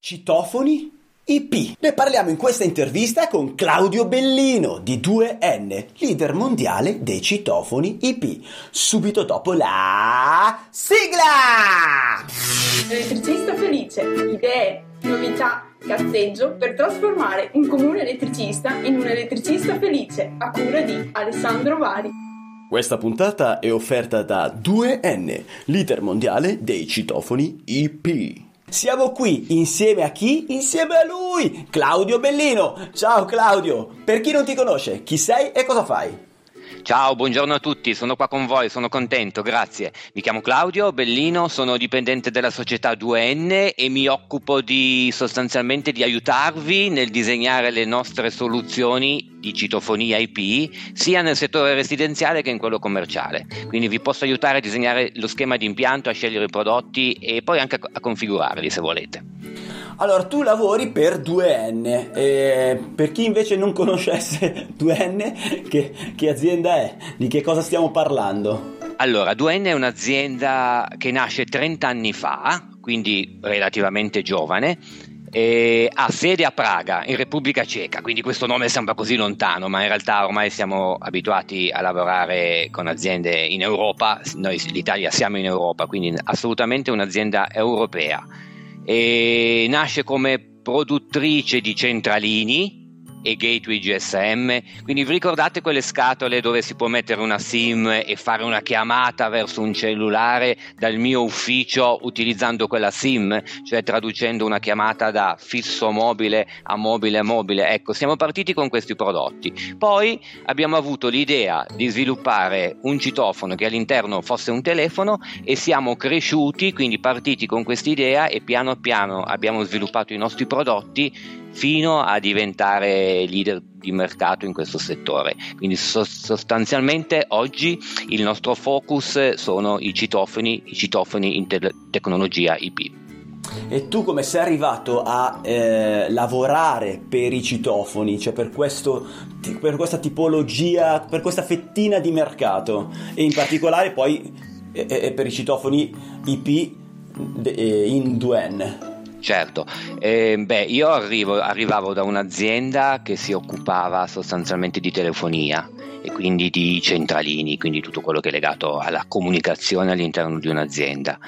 Citofoni IP. Ne parliamo in questa intervista con Claudio Bellino di 2N, leader mondiale dei citofoni IP. Subito dopo la sigla! Elettricista felice, idee, novità, cazzeggio per trasformare un comune elettricista in un elettricista felice a cura di Alessandro Vari. Questa puntata è offerta da 2N, leader mondiale dei citofoni IP. Siamo qui insieme a chi? Insieme a lui, Claudio Bellino. Ciao Claudio, per chi non ti conosce, chi sei e cosa fai? Ciao, buongiorno a tutti, sono qua con voi, sono contento, grazie. Mi chiamo Claudio Bellino, sono dipendente della società 2N e mi occupo di sostanzialmente di aiutarvi nel disegnare le nostre soluzioni di citofonia IP sia nel settore residenziale che in quello commerciale. Quindi vi posso aiutare a disegnare lo schema di impianto, a scegliere i prodotti e poi anche a configurarli se volete. Allora, tu lavori per 2N, eh, per chi invece non conoscesse 2N, che, che azienda è? Di che cosa stiamo parlando? Allora, 2N è un'azienda che nasce 30 anni fa, quindi relativamente giovane, e ha sede a Praga, in Repubblica Ceca, quindi questo nome sembra così lontano, ma in realtà ormai siamo abituati a lavorare con aziende in Europa, noi l'Italia siamo in Europa, quindi assolutamente un'azienda europea. E nasce come produttrice di centralini e gateway GSM. Quindi vi ricordate quelle scatole dove si può mettere una SIM e fare una chiamata verso un cellulare dal mio ufficio utilizzando quella SIM, cioè traducendo una chiamata da fisso mobile a mobile a mobile. Ecco, siamo partiti con questi prodotti. Poi abbiamo avuto l'idea di sviluppare un citofono che all'interno fosse un telefono e siamo cresciuti, quindi partiti con questa idea e piano piano abbiamo sviluppato i nostri prodotti fino a diventare leader di mercato in questo settore. Quindi sostanzialmente oggi il nostro focus sono i citofoni, i citofoni in te- tecnologia IP. E tu come sei arrivato a eh, lavorare per i citofoni, cioè per, questo, per questa tipologia, per questa fettina di mercato e in particolare poi eh, eh, per i citofoni IP eh, in 2N? Certo, eh, beh, io arrivo, arrivavo da un'azienda che si occupava sostanzialmente di telefonia e quindi di centralini, quindi tutto quello che è legato alla comunicazione all'interno di un'azienda.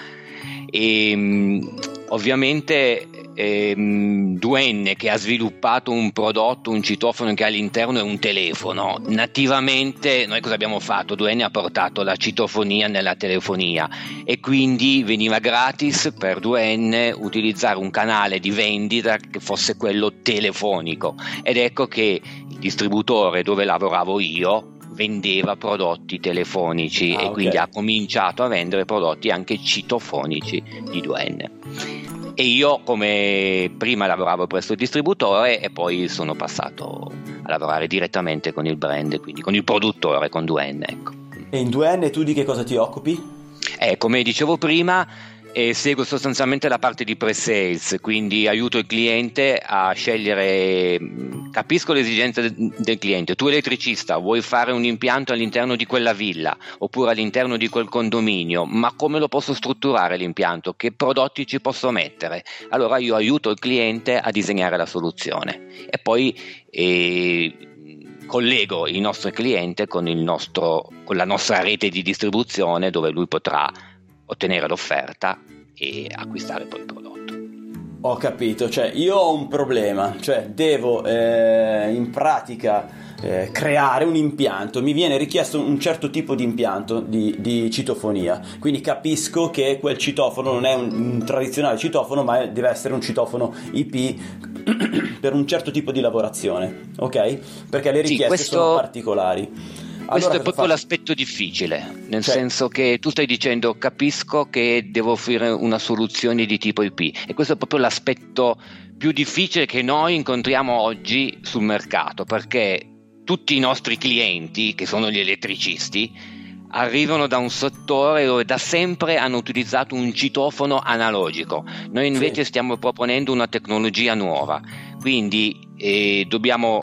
E, ehm, ovviamente ehm, 2N che ha sviluppato un prodotto, un citofono che all'interno è un telefono. Nativamente noi cosa abbiamo fatto? 2N ha portato la citofonia nella telefonia e quindi veniva gratis per 2N utilizzare un canale di vendita che fosse quello telefonico ed ecco che il distributore dove lavoravo io vendeva prodotti telefonici ah, e okay. quindi ha cominciato a vendere prodotti anche citofonici di 2N e io come prima lavoravo presso il distributore e poi sono passato a lavorare direttamente con il brand, quindi con il produttore, con 2N. Ecco. E in 2N tu di che cosa ti occupi? Eh, come dicevo prima, e seguo sostanzialmente la parte di pre-sales, quindi aiuto il cliente a scegliere, capisco le esigenze del cliente, tu elettricista vuoi fare un impianto all'interno di quella villa oppure all'interno di quel condominio, ma come lo posso strutturare l'impianto? Che prodotti ci posso mettere? Allora io aiuto il cliente a disegnare la soluzione e poi eh, collego il nostro cliente con, il nostro, con la nostra rete di distribuzione dove lui potrà ottenere l'offerta e acquistare poi il prodotto. Ho capito, cioè io ho un problema, cioè devo eh, in pratica eh, creare un impianto, mi viene richiesto un certo tipo di impianto di, di, citofonia, quindi capisco che quel citofono non è un, un tradizionale citofono ma deve essere un citofono IP per un certo tipo di lavorazione, ok? Perché le richieste sì, questo... sono particolari. Questo è proprio l'aspetto difficile, nel cioè. senso che tu stai dicendo capisco che devo offrire una soluzione di tipo IP e questo è proprio l'aspetto più difficile che noi incontriamo oggi sul mercato perché tutti i nostri clienti, che sono gli elettricisti, arrivano da un settore dove da sempre hanno utilizzato un citofono analogico. Noi invece sì. stiamo proponendo una tecnologia nuova, quindi eh, dobbiamo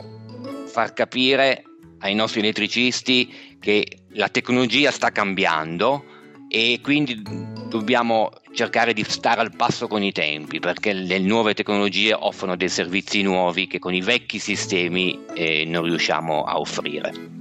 far capire ai nostri elettricisti che la tecnologia sta cambiando e quindi dobbiamo cercare di stare al passo con i tempi perché le nuove tecnologie offrono dei servizi nuovi che con i vecchi sistemi eh, non riusciamo a offrire.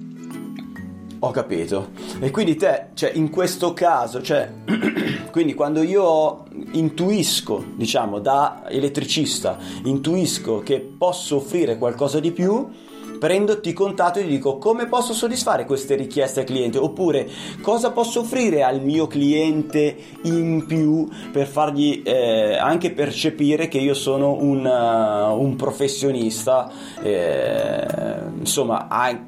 Ho capito. E quindi te, cioè, in questo caso, cioè, quindi quando io intuisco, diciamo, da elettricista, intuisco che posso offrire qualcosa di più, prendo, ti contatto e gli dico come posso soddisfare queste richieste al cliente oppure cosa posso offrire al mio cliente in più per fargli eh, anche percepire che io sono un, uh, un professionista eh, insomma a,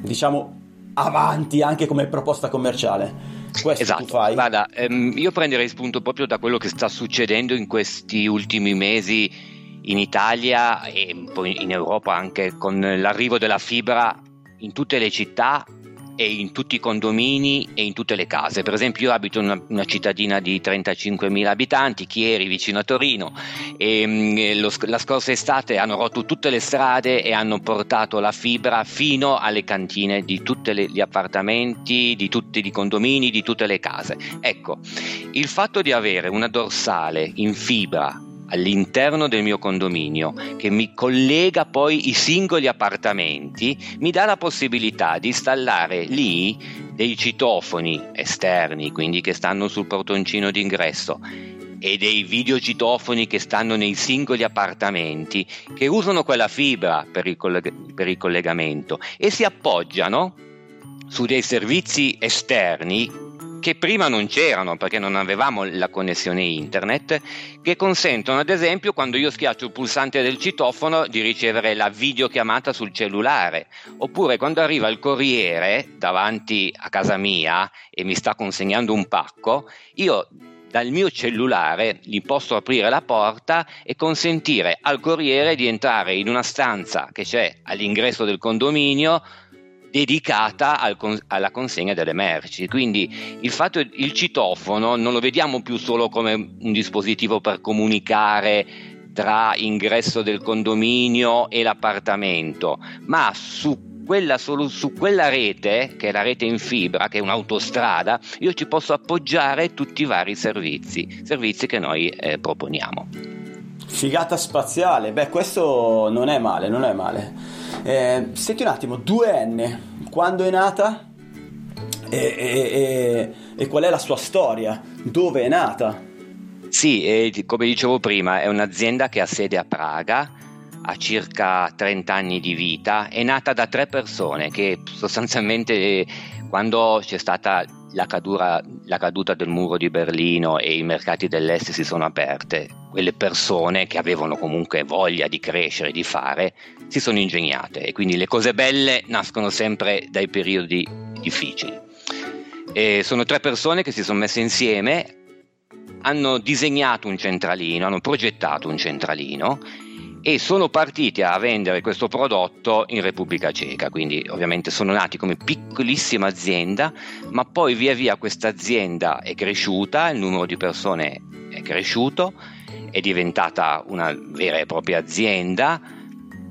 diciamo avanti anche come proposta commerciale questo esatto. tu fai? Guarda, ehm, io prenderei spunto proprio da quello che sta succedendo in questi ultimi mesi in Italia e poi in Europa anche con l'arrivo della fibra in tutte le città e in tutti i condomini e in tutte le case. Per esempio, io abito in una, una cittadina di 35.000 abitanti, Chieri, vicino a Torino, e mh, lo, la scorsa estate hanno rotto tutte le strade e hanno portato la fibra fino alle cantine di tutti gli appartamenti, di tutti i condomini, di tutte le case. Ecco, il fatto di avere una dorsale in fibra all'interno del mio condominio che mi collega poi i singoli appartamenti mi dà la possibilità di installare lì dei citofoni esterni, quindi che stanno sul portoncino d'ingresso e dei videocitofoni che stanno nei singoli appartamenti che usano quella fibra per il, colleg- per il collegamento e si appoggiano su dei servizi esterni che prima non c'erano perché non avevamo la connessione internet, che consentono ad esempio quando io schiaccio il pulsante del citofono di ricevere la videochiamata sul cellulare, oppure quando arriva il corriere davanti a casa mia e mi sta consegnando un pacco, io dal mio cellulare gli posso aprire la porta e consentire al corriere di entrare in una stanza che c'è all'ingresso del condominio dedicata al con- alla consegna delle merci. Quindi il fatto il citofono non lo vediamo più solo come un dispositivo per comunicare tra ingresso del condominio e l'appartamento, ma su quella, solo, su quella rete, che è la rete in fibra, che è un'autostrada, io ci posso appoggiare tutti i vari servizi, servizi che noi eh, proponiamo. Figata spaziale, beh questo non è male, non è male. Eh, senti un attimo, 2N, quando è nata e, e, e, e, qual è la sua storia? Dove è nata? Sì, eh, come dicevo prima, è un'azienda che ha sede a Praga, ha circa 30 anni di vita, è nata da tre persone che sostanzialmente eh, quando c'è stata la, cadura, la caduta del muro di Berlino e i mercati dell'est si sono aperte, quelle persone che avevano comunque voglia di crescere, di fare, si sono ingegnate e quindi le cose belle nascono sempre dai periodi difficili. E sono tre persone che si sono messe insieme, hanno disegnato un centralino, hanno progettato un centralino e sono partiti a vendere questo prodotto in Repubblica Ceca, quindi ovviamente sono nati come piccolissima azienda, ma poi via via questa azienda è cresciuta, il numero di persone è cresciuto, è diventata una vera e propria azienda,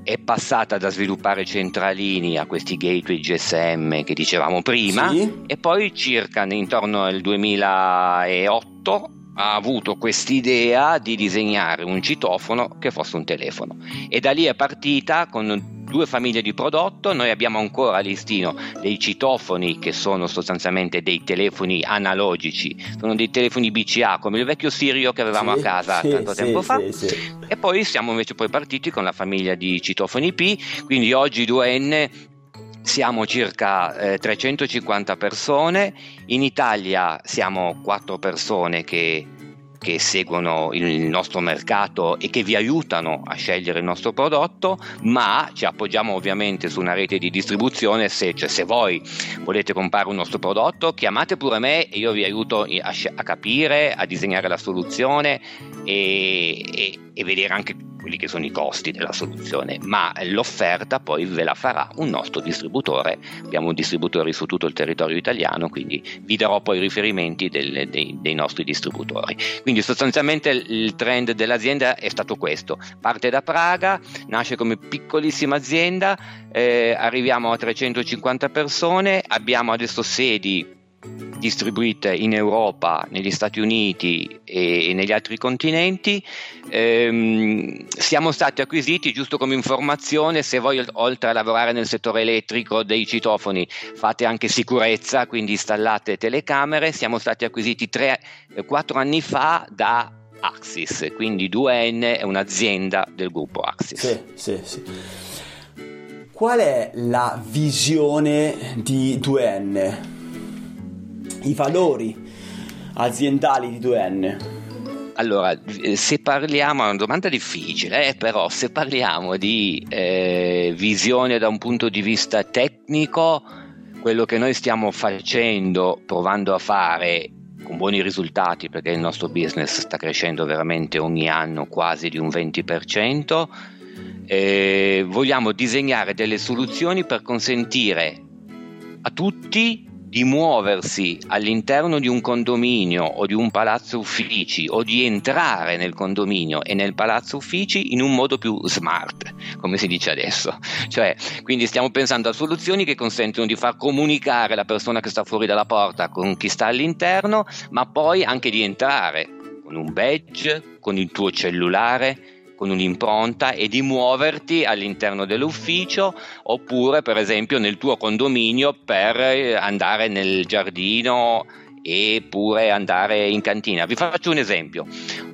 è passata da sviluppare centralini a questi gateway GSM che dicevamo prima sì. e poi circa intorno al 2008 ha avuto quest'idea di disegnare un citofono che fosse un telefono. E da lì è partita con due famiglie di prodotto, noi abbiamo ancora a listino dei citofoni che sono sostanzialmente dei telefoni analogici, sono dei telefoni BCA come il vecchio Sirio che avevamo sì, a casa sì, tanto sì, tempo fa. e poi siamo invece poi partiti con la famiglia di citofoni P, quindi oggi 2N siamo circa eh, 350 persone, in Italia siamo 4 persone che, che, seguono il nostro mercato e che vi aiutano a scegliere il nostro prodotto, ma ci appoggiamo ovviamente su una rete di distribuzione, se, cioè, se voi volete comprare un nostro prodotto chiamate pure me e io vi aiuto a, a capire, a disegnare la soluzione e, e, e vedere anche quelli che sono i costi della soluzione, ma l'offerta poi ve la farà un nostro distributore. Abbiamo distributori su tutto il territorio italiano, quindi vi darò poi i riferimenti del, dei, dei, nostri distributori. Quindi sostanzialmente il trend dell'azienda è stato questo: parte da Praga, nasce come piccolissima azienda, eh, arriviamo a 350 persone, abbiamo adesso sedi distribuite in Europa, negli Stati Uniti e, negli altri continenti. Ehm, siamo stati acquisiti, giusto come informazione, se voi oltre a lavorare nel settore elettrico dei citofoni fate anche sicurezza, quindi installate telecamere, siamo stati acquisiti 3-4 anni fa da Axis, quindi 2N è un'azienda del gruppo Axis. Sì, sì, sì. Qual è la visione di 2N? I valori aziendali di 2N? Allora, se parliamo, è una domanda difficile, eh, però se parliamo di eh, visione da un punto di vista tecnico, quello che noi stiamo facendo, provando a fare con buoni risultati perché il nostro business sta crescendo veramente ogni anno quasi di un 20%. Eh, vogliamo disegnare delle soluzioni per consentire a tutti di muoversi all'interno di un condominio o di un palazzo uffici o di entrare nel condominio e nel palazzo uffici in un modo più smart, come si dice adesso. Cioè, quindi stiamo pensando a soluzioni che consentono di far comunicare la persona che sta fuori dalla porta con chi sta all'interno, ma poi anche di entrare con un badge, con il tuo cellulare, con un'impronta e di muoverti all'interno dell'ufficio oppure per esempio nel tuo condominio per eh, andare nel giardino e pure andare in cantina. Vi faccio un esempio.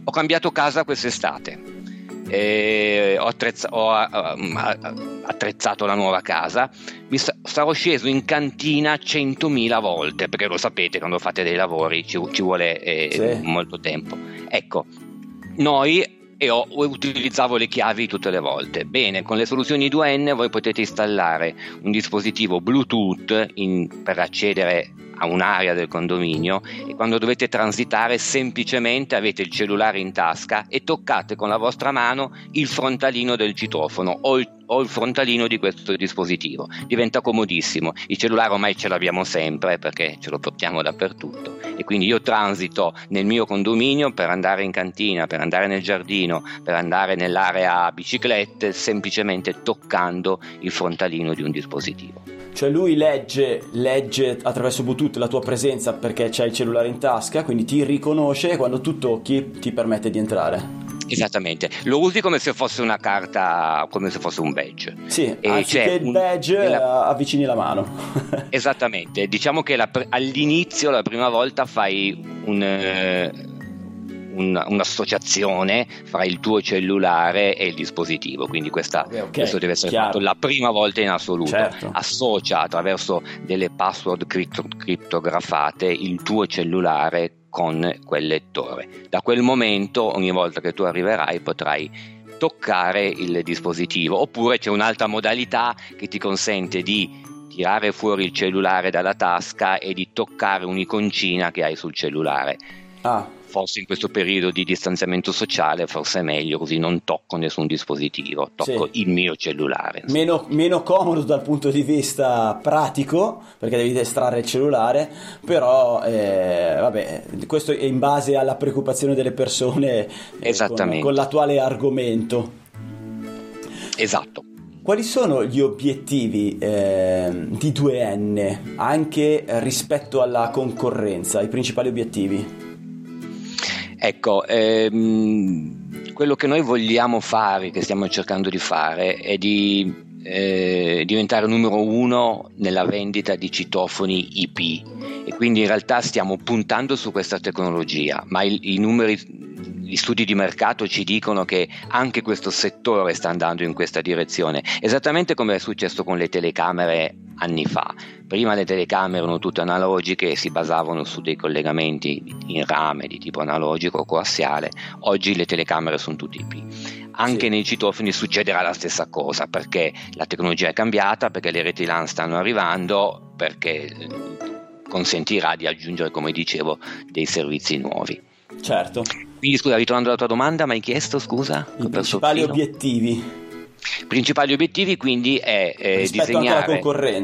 Ho cambiato casa quest'estate. Eh, ho, attrezza- ho uh, attrezzato la nuova casa, mi sa- sarò sceso in cantina 100.000 volte, perché lo sapete, quando fate dei lavori ci, ci vuole eh, sì. molto tempo. Ecco, noi e ho, utilizzavo le chiavi tutte le volte. Bene, con le soluzioni 2N voi potete installare un dispositivo Bluetooth in, per accedere a un'area del condominio e quando dovete transitare semplicemente avete il cellulare in tasca e toccate con la vostra mano il frontalino del citofono o il, o il frontalino di questo dispositivo. Diventa comodissimo. Il cellulare ormai ce l'abbiamo sempre perché ce lo portiamo dappertutto e quindi io transito nel mio condominio per andare in cantina, per andare nel giardino, per andare nell'area biciclette semplicemente toccando il frontalino di un dispositivo. Cioè lui legge, legge attraverso Bluetooth la tua presenza perché c'hai il cellulare in tasca, quindi ti riconosce e quando tu tocchi ti permette di entrare. Esattamente, lo usi come se fosse una carta, come se fosse un badge. Sì, e anziché il badge nella... avvicini la mano. Esattamente, diciamo che la, all'inizio, la prima volta fai un... Eh, un, un'associazione fra il tuo cellulare e il dispositivo, quindi questa, okay, okay, questo deve essere chiaro. fatto la prima volta in assoluto. Certo. Associa attraverso delle password cripto, criptografate il tuo cellulare con quel lettore. Da quel momento, ogni volta che tu arriverai, potrai toccare il dispositivo oppure c'è un'altra modalità che ti consente di tirare fuori il cellulare dalla tasca e di toccare un'iconcina che hai sul cellulare. Ah forse in questo periodo di distanziamento sociale forse è meglio così non tocco nessun dispositivo, tocco sì. il mio cellulare. Meno, meno, comodo dal punto di vista pratico perché devi estrarre il cellulare, però eh, vabbè, questo è in base alla preoccupazione delle persone eh, con, con l'attuale argomento. Esatto. Quali sono gli obiettivi eh, di 2N anche rispetto alla concorrenza, i principali obiettivi? Ecco, ehm, quello che noi vogliamo fare, che stiamo cercando di fare, è di eh, diventare numero uno nella vendita di citofoni IP e quindi in realtà stiamo puntando su questa tecnologia, ma il, i numeri gli studi di mercato ci dicono che anche questo settore sta andando in questa direzione, esattamente come è successo con le telecamere anni fa. Prima le telecamere erano tutte analogiche e si basavano su dei collegamenti in rame di tipo analogico o coassiale, oggi le telecamere sono tutte IP. Anche sì. nei citofoni succederà la stessa cosa perché la tecnologia è cambiata, perché le reti LAN stanno arrivando, perché eh, consentirà di aggiungere, come dicevo, dei servizi nuovi. Certo. Quindi scusa, ritornando alla tua domanda, mi hai chiesto scusa? I principali obiettivi. Principali obiettivi quindi è eh, disegnare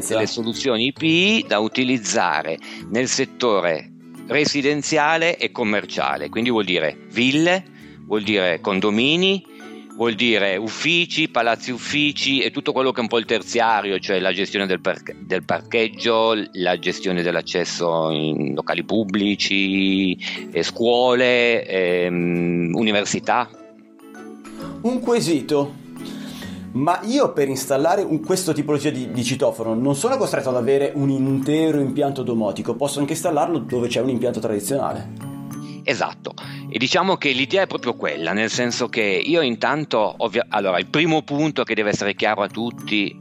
delle soluzioni IP da utilizzare nel settore residenziale e commerciale, quindi vuol dire ville, vuol dire condomini, vuol dire uffici, palazzi uffici e tutto quello che è un po' il terziario, cioè la gestione del, par- del parcheggio, la gestione dell'accesso in locali pubblici, eh, scuole, ehm, università. Un quesito. Ma io per installare un, questo tipologia di, di, citofono non sono costretto ad avere un intero impianto domotico, posso anche installarlo dove c'è un impianto tradizionale. Esatto, e diciamo che l'idea è proprio quella, nel senso che io intanto, ovvia- allora il primo punto che deve essere chiaro a tutti,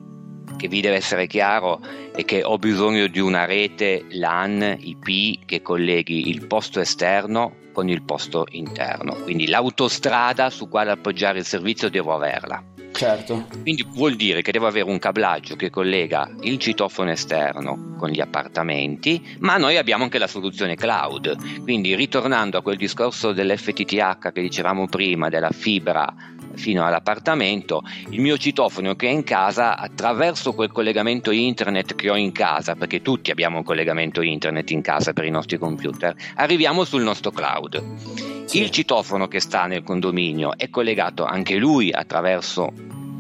che vi deve essere chiaro, è che ho bisogno di una rete LAN IP che colleghi il posto esterno con il posto interno, quindi l'autostrada su quale appoggiare il servizio devo averla. Certo. Quindi vuol dire che devo avere un cablaggio che collega il citofono esterno con gli appartamenti, ma noi abbiamo anche la soluzione cloud. Quindi ritornando a quel discorso dell'FTTH che dicevamo prima, della fibra fino all'appartamento, il mio citofono che è in casa attraverso quel collegamento internet che ho in casa, perché tutti abbiamo un collegamento internet in casa per i nostri computer, arriviamo sul nostro cloud. Sì. Il citofono che sta nel condominio è collegato anche lui attraverso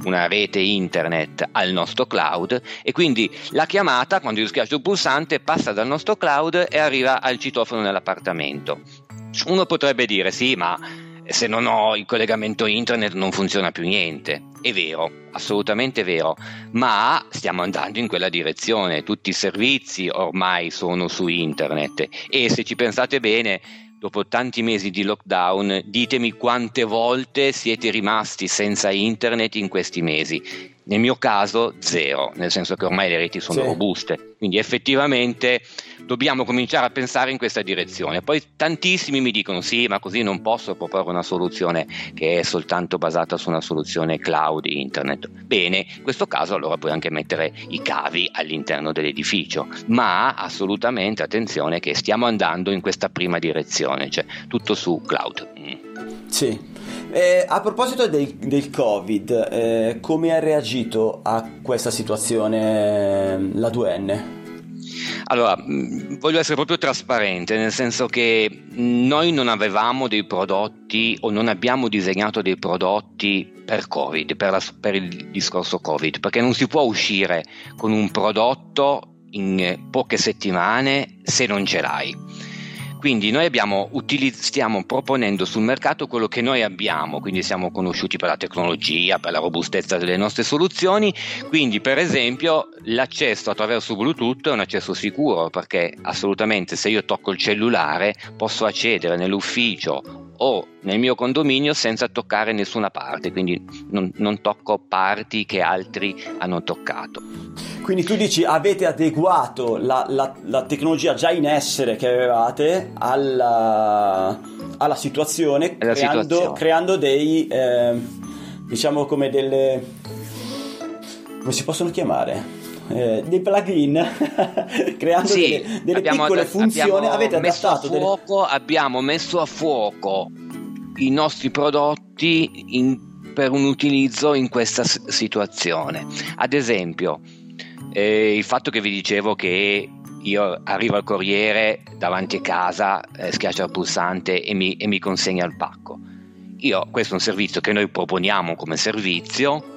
una rete internet al nostro cloud e quindi la chiamata quando io schiaccio il pulsante passa dal nostro cloud e arriva al citofono nell'appartamento. Uno potrebbe dire sì, ma se non ho il collegamento internet non funziona più niente. È vero, assolutamente vero, ma stiamo andando in quella direzione, tutti i servizi ormai sono su internet e se ci pensate bene dopo tanti mesi di lockdown, ditemi quante volte siete rimasti senza internet in questi mesi. Nel mio caso zero, nel senso che ormai le reti sono sì. robuste, quindi effettivamente dobbiamo cominciare a pensare in questa direzione. Poi tantissimi mi dicono sì, ma così non posso proporre una soluzione che è soltanto basata su una soluzione cloud internet. Bene, in questo caso allora puoi anche mettere i cavi all'interno dell'edificio, ma assolutamente attenzione che stiamo andando in questa prima direzione, cioè tutto su cloud. Mm. Sì. Eh, a proposito del, del Covid, eh, come ha reagito a questa situazione eh, la 2N? Allora, mm, voglio essere proprio trasparente, nel senso che noi non avevamo dei prodotti o non abbiamo disegnato dei prodotti per Covid, per, la, per il discorso Covid, perché non si può uscire con un prodotto in poche settimane se non ce l'hai. Quindi noi abbiamo, stiamo proponendo sul mercato quello che noi abbiamo, quindi siamo conosciuti per la tecnologia, per la robustezza delle nostre soluzioni, quindi per esempio l'accesso attraverso Bluetooth è un accesso sicuro perché assolutamente se io tocco il cellulare posso accedere nell'ufficio o nel mio condominio senza toccare nessuna parte, quindi non, non tocco parti che altri hanno toccato. Quindi tu dici avete adeguato la, la, la tecnologia già in essere che avevate alla, alla situazione, creando, situazione. creando, dei, eh, diciamo come delle, come si possono chiamare? Eh, dei plugin creando sì, delle, delle piccole ad- funzioni. avete adattato fuoco, delle... abbiamo messo a fuoco i nostri prodotti in, per un utilizzo in questa s- situazione. Ad esempio eh, il fatto che vi dicevo che io arrivo al corriere davanti a casa eh, schiaccio il pulsante e mi, e mi consegna il pacco. Io, questo è un servizio che noi proponiamo come servizio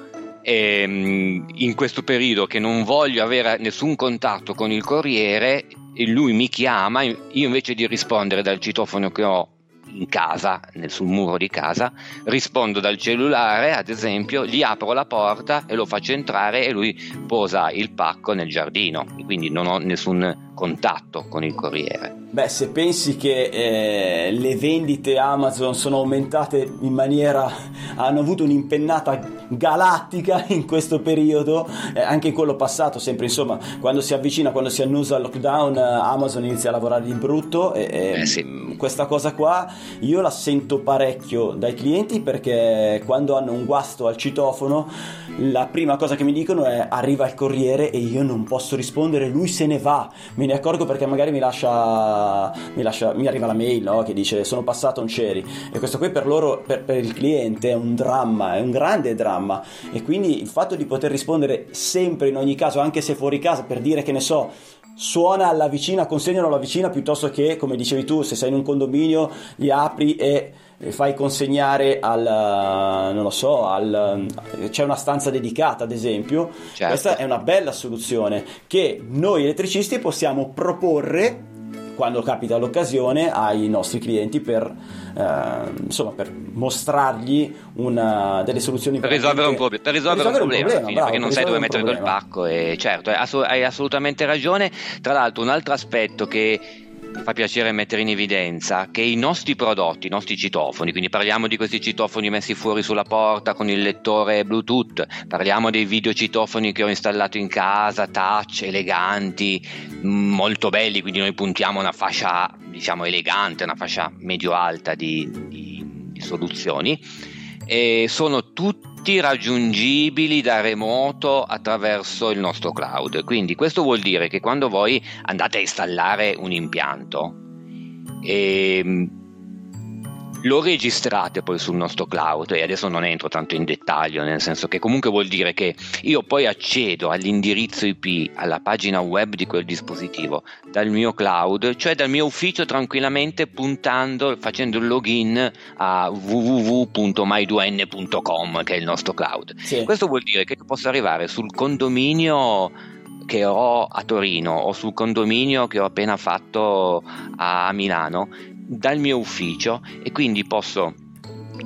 e, ehm, in questo periodo che non voglio avere nessun contatto con il corriere e lui mi chiama, io invece di rispondere dal citofono che ho in casa, sul muro di casa, rispondo dal cellulare, ad esempio, gli apro la porta e lo faccio entrare e lui posa il pacco nel giardino, quindi non ho nessun contatto con il corriere. Beh, se pensi che eh, le vendite Amazon sono aumentate in maniera, hanno avuto un'impennata galattica in questo periodo, eh, anche in quello passato, sempre insomma, quando si avvicina, quando si annusa il lockdown, eh, Amazon inizia a lavorare di brutto e, eh sì. questa cosa qua io la sento parecchio dai clienti perché quando hanno un guasto al citofono, la prima cosa che mi dicono è arriva il corriere e io non posso rispondere, lui se ne va, me ne accorgo perché magari mi lascia, mi, lascia, mi arriva la mail no? che dice sono passato, non c'eri e questo qui per loro, per, per il cliente è un dramma, è un grande dramma e quindi il fatto di poter rispondere sempre in ogni caso, anche se fuori casa, per dire che ne so, suona alla vicina, consegnano alla vicina piuttosto che, come dicevi tu, se sei in un condominio, li apri e fai consegnare al, non lo so, al, c'è una stanza dedicata ad esempio, certo. questa è una bella soluzione che noi elettricisti possiamo proporre quando capita l'occasione ai nostri clienti per, eh, insomma, per mostrargli una, delle soluzioni per risolvere un, prob- per risolvere per risolvere un problema, un problema fine, bravo, perché non sai dove mettere quel pacco e certo hai assolutamente ragione. Tra l'altro un altro aspetto che fa piacere mettere in evidenza che i nostri prodotti, i nostri citofoni, quindi parliamo di questi citofoni messi fuori sulla porta con il lettore Bluetooth, parliamo dei videocitofoni che ho installato in casa, touch, eleganti, molto belli, quindi noi puntiamo una fascia diciamo elegante, una fascia medio-alta di, di, di soluzioni, e sono tutti tutti raggiungibili da remoto attraverso il nostro cloud. Quindi questo vuol dire che quando voi andate a installare un impianto, ehm, lo registrate poi sul nostro cloud e adesso non entro tanto in dettaglio nel senso che comunque vuol dire che io poi accedo all'indirizzo IP alla pagina web di quel dispositivo dal mio cloud cioè dal mio ufficio tranquillamente puntando facendo il login a www.my2n.com che è il nostro cloud sì. questo vuol dire che posso arrivare sul condominio che ho a Torino o sul condominio che ho appena fatto a Milano dal mio ufficio e quindi posso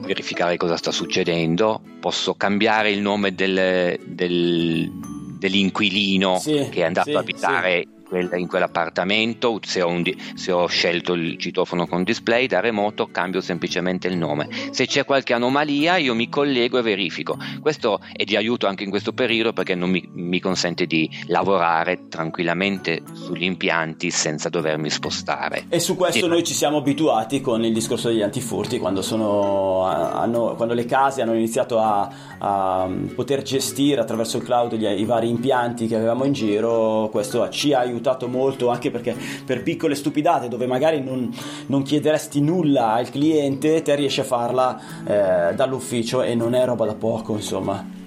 verificare cosa sta succedendo, posso cambiare il nome del, del, dell'inquilino sì, che è andato sì, ad abitare quel, in quell'appartamento, se ho, un, se ho, scelto il citofono con display da remoto cambio semplicemente il nome. Se c'è qualche anomalia io mi collego e verifico. Questo è di aiuto anche in questo periodo perché non mi, mi consente di lavorare tranquillamente sugli impianti senza dovermi spostare. E su questo e... noi ci siamo abituati con il discorso degli antifurti quando, sono, hanno, quando le case hanno iniziato a, a, poter gestire attraverso il cloud gli, i vari impianti che avevamo in giro, questo ci ha aiutato aiutato molto anche perché per piccole stupidate dove magari non, non chiederesti nulla al cliente, te riesci a farla eh, dall'ufficio e non è roba da poco, insomma.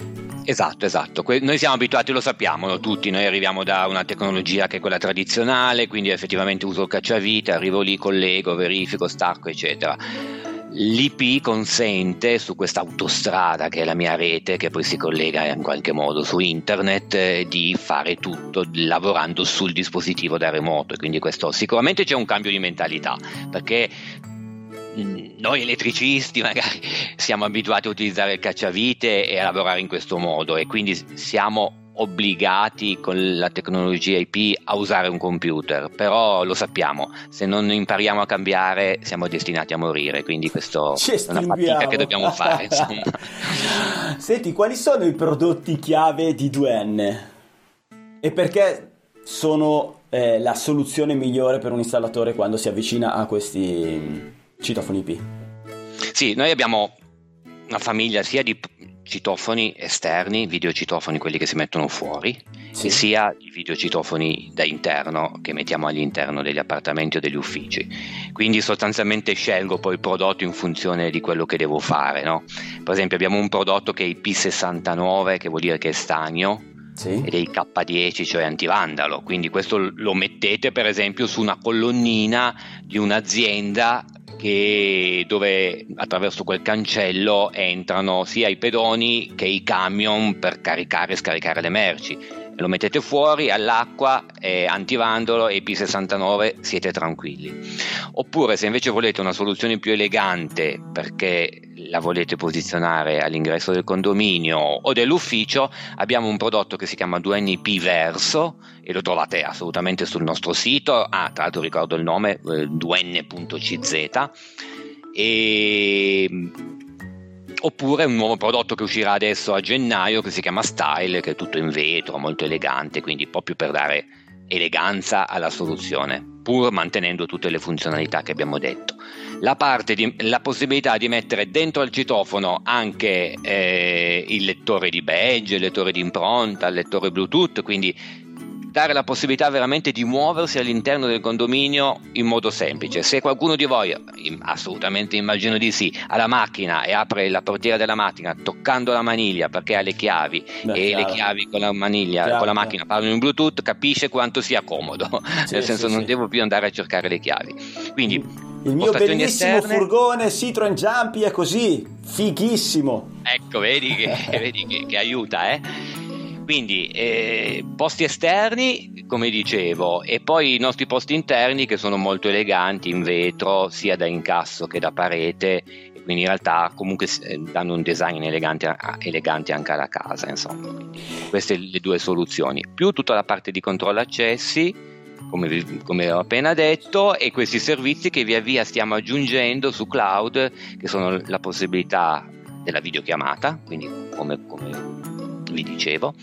Esatto, esatto. Noi siamo abituati, lo sappiamo tutti, noi arriviamo da una tecnologia che è quella tradizionale, quindi effettivamente uso il cacciavite, arrivo lì, collego, verifico, stacco, eccetera L'IP consente su questa autostrada che è la mia rete, che poi si collega in qualche modo su internet, eh, di fare tutto lavorando sul dispositivo da remoto. Quindi questo sicuramente c'è un cambio di mentalità, perché mm, noi elettricisti magari siamo abituati a utilizzare il cacciavite e a lavorare in questo modo e quindi siamo obbligati con la tecnologia IP a usare un computer, però lo sappiamo, se non impariamo a cambiare siamo destinati a morire, quindi questo è una fatica che dobbiamo fare. Senti, quali sono i prodotti chiave di 2N? E perché sono eh, la soluzione migliore per un installatore quando si avvicina a questi citofoni IP? Sì, noi abbiamo una famiglia sia di citofoni esterni, videocitofoni quelli che si mettono fuori, sì. sia i videocitofoni da interno che mettiamo all'interno degli appartamenti o degli uffici. Quindi sostanzialmente scelgo poi il prodotto in funzione di quello che devo fare. No? Per esempio abbiamo un prodotto che è IP69, che vuol dire che è stagno, sì. ed è il K10, cioè antivandalo. Quindi questo lo mettete per esempio su una colonnina di un'azienda che, dove attraverso quel cancello entrano sia i pedoni che i camion per caricare e scaricare le merci. Lo mettete fuori all'acqua, è antivandolo e P69 siete tranquilli. Oppure se invece volete una soluzione più elegante perché la volete posizionare all'ingresso del condominio o dell'ufficio, abbiamo un prodotto che si chiama 2NP Verso e lo trovate assolutamente sul nostro sito. Ah, tra l'altro ricordo il nome, 2n.cz. Eh, e oppure un nuovo prodotto che uscirà adesso a gennaio che si chiama Style, che è tutto in vetro, molto elegante, quindi proprio per dare eleganza alla soluzione, pur mantenendo tutte le funzionalità che abbiamo detto. La, di, la possibilità di mettere dentro al citofono anche eh, il lettore di badge, il lettore di impronta, il lettore Bluetooth, quindi dare la possibilità veramente di muoversi all'interno del condominio in modo semplice. Se qualcuno di voi, assolutamente immagino di sì, ha la macchina e apre la portiera della macchina toccando la maniglia perché ha le chiavi Beh, e chiaro. le chiavi con la maniglia, chiaro, con la macchina parlano in Bluetooth, capisce quanto sia comodo, sì, nel senso sì, non sì. devo più andare a cercare le chiavi. Quindi Il mio bellissimo esterne. furgone Citroen Jumpy è così, fighissimo. Ecco, vedi che, vedi che, che aiuta, eh? Quindi eh, posti esterni, come dicevo, e poi i nostri posti interni che sono molto eleganti in vetro, sia da incasso che da parete, quindi in realtà comunque eh, danno un design elegante, elegante anche alla casa. Insomma. Queste le due soluzioni. Più tutta la parte di controllo accessi come, come ho appena detto, e questi servizi che via via stiamo aggiungendo su cloud, che sono la possibilità della videochiamata, quindi come, come vi dicevo,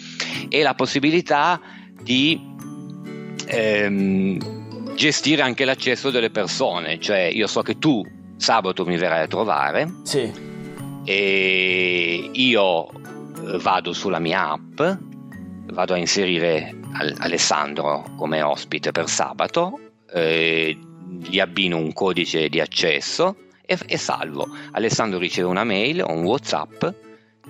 e la possibilità di ehm, gestire anche l'accesso delle persone, cioè io so che tu sabato mi verrai a trovare sì. e io vado sulla mia app, vado a inserire Alessandro come ospite per sabato, eh, gli abbino un codice di accesso e, e, salvo. Alessandro riceve una mail o un WhatsApp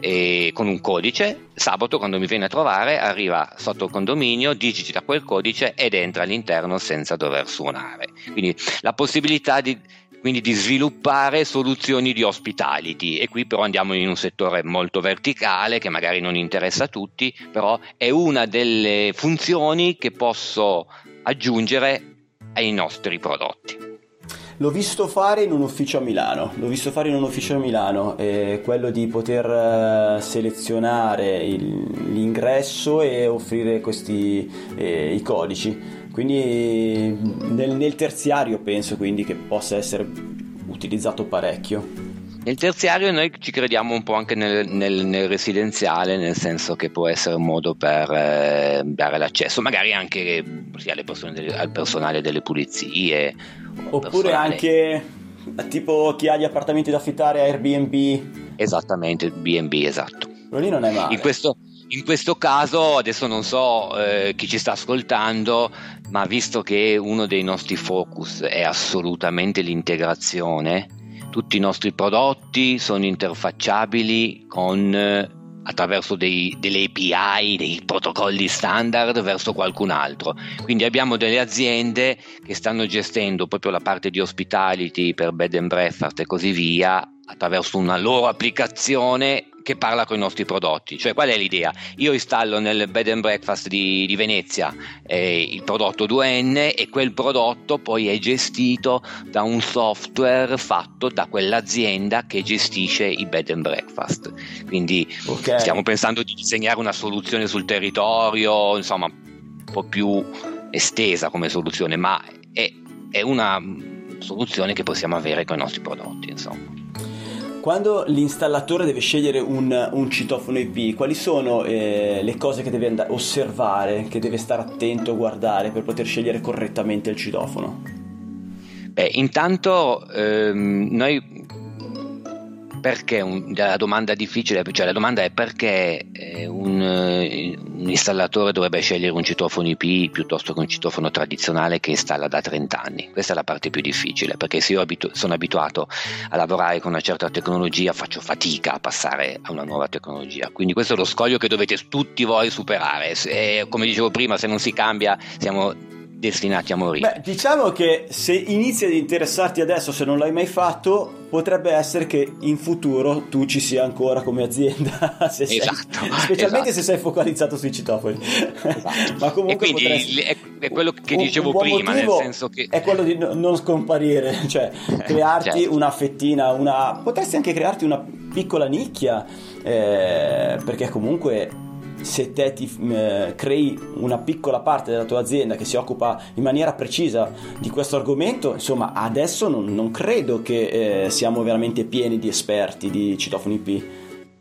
e con un codice. Sabato, quando mi viene a trovare, arriva sotto il condominio, digita quel codice ed entra all'interno senza dover suonare. Quindi la possibilità di quindi di sviluppare soluzioni di hospitality e qui però andiamo in un settore molto verticale che magari non interessa a tutti, però è una delle funzioni che posso aggiungere ai nostri prodotti. L'ho visto fare in un ufficio a Milano, l'ho visto fare in un ufficio a Milano, eh, quello di poter eh, selezionare il, l'ingresso e offrire questi eh, i codici quindi nel, nel terziario penso quindi che possa essere utilizzato parecchio. Nel terziario noi ci crediamo un po' anche nel, nel, nel residenziale, nel senso che può essere un modo per eh, dare l'accesso, magari anche sia delle, al personale delle pulizie. Oppure anche tipo chi ha gli appartamenti da affittare a Airbnb. Esattamente, BB, esatto. Quello lì non è male. In questo, in questo caso, adesso non so eh, chi ci sta ascoltando, ma visto che uno dei nostri focus è assolutamente l'integrazione, tutti i nostri prodotti sono interfacciabili con eh, attraverso dei, delle API, dei protocolli standard verso qualcun altro. Quindi abbiamo delle aziende che stanno gestendo proprio la parte di hospitality per bed and breakfast e così via attraverso una loro applicazione che parla con i nostri prodotti. Cioè, qual è l'idea? Io installo nel bed and breakfast di, di Venezia eh, il prodotto 2N e quel prodotto poi è gestito da un software fatto da quell'azienda che gestisce i bed and breakfast. Quindi okay. stiamo pensando di disegnare una soluzione sul territorio, insomma, un po' più estesa come soluzione, ma è, è una soluzione che possiamo avere con i nostri prodotti, insomma. Quando l'installatore deve scegliere un, un citofono IP, quali sono eh, le cose che deve andare, osservare, che deve stare attento a guardare per poter scegliere correttamente il citofono? Beh, intanto ehm, noi perché un, la domanda difficile, cioè la domanda è perché eh, un, un, installatore dovrebbe scegliere un citofono IP piuttosto che un citofono tradizionale che installa da 30 anni. Questa è la parte più difficile, perché se io abitu- sono abituato a lavorare con una certa tecnologia faccio fatica a passare a una nuova tecnologia. Quindi questo è lo scoglio che dovete tutti voi superare. Se, come dicevo prima, se non si cambia siamo destinati a morire. Beh, diciamo che se inizi ad interessarti adesso, se non l'hai mai fatto, potrebbe essere che in futuro tu ci sia ancora come azienda, se esatto, sei, specialmente esatto. se sei focalizzato sui citofoni. Esatto. Ma comunque e quindi potresti, è, è, quello che dicevo un, un prima, nel senso che è quello di no, non scomparire, cioè crearti certo. una fettina, una potresti anche crearti una piccola nicchia eh, perché comunque se te ti eh, crei una piccola parte della tua azienda che si occupa in maniera precisa di questo argomento, insomma, adesso non, non credo che eh, siamo veramente pieni di esperti di citofoni IP.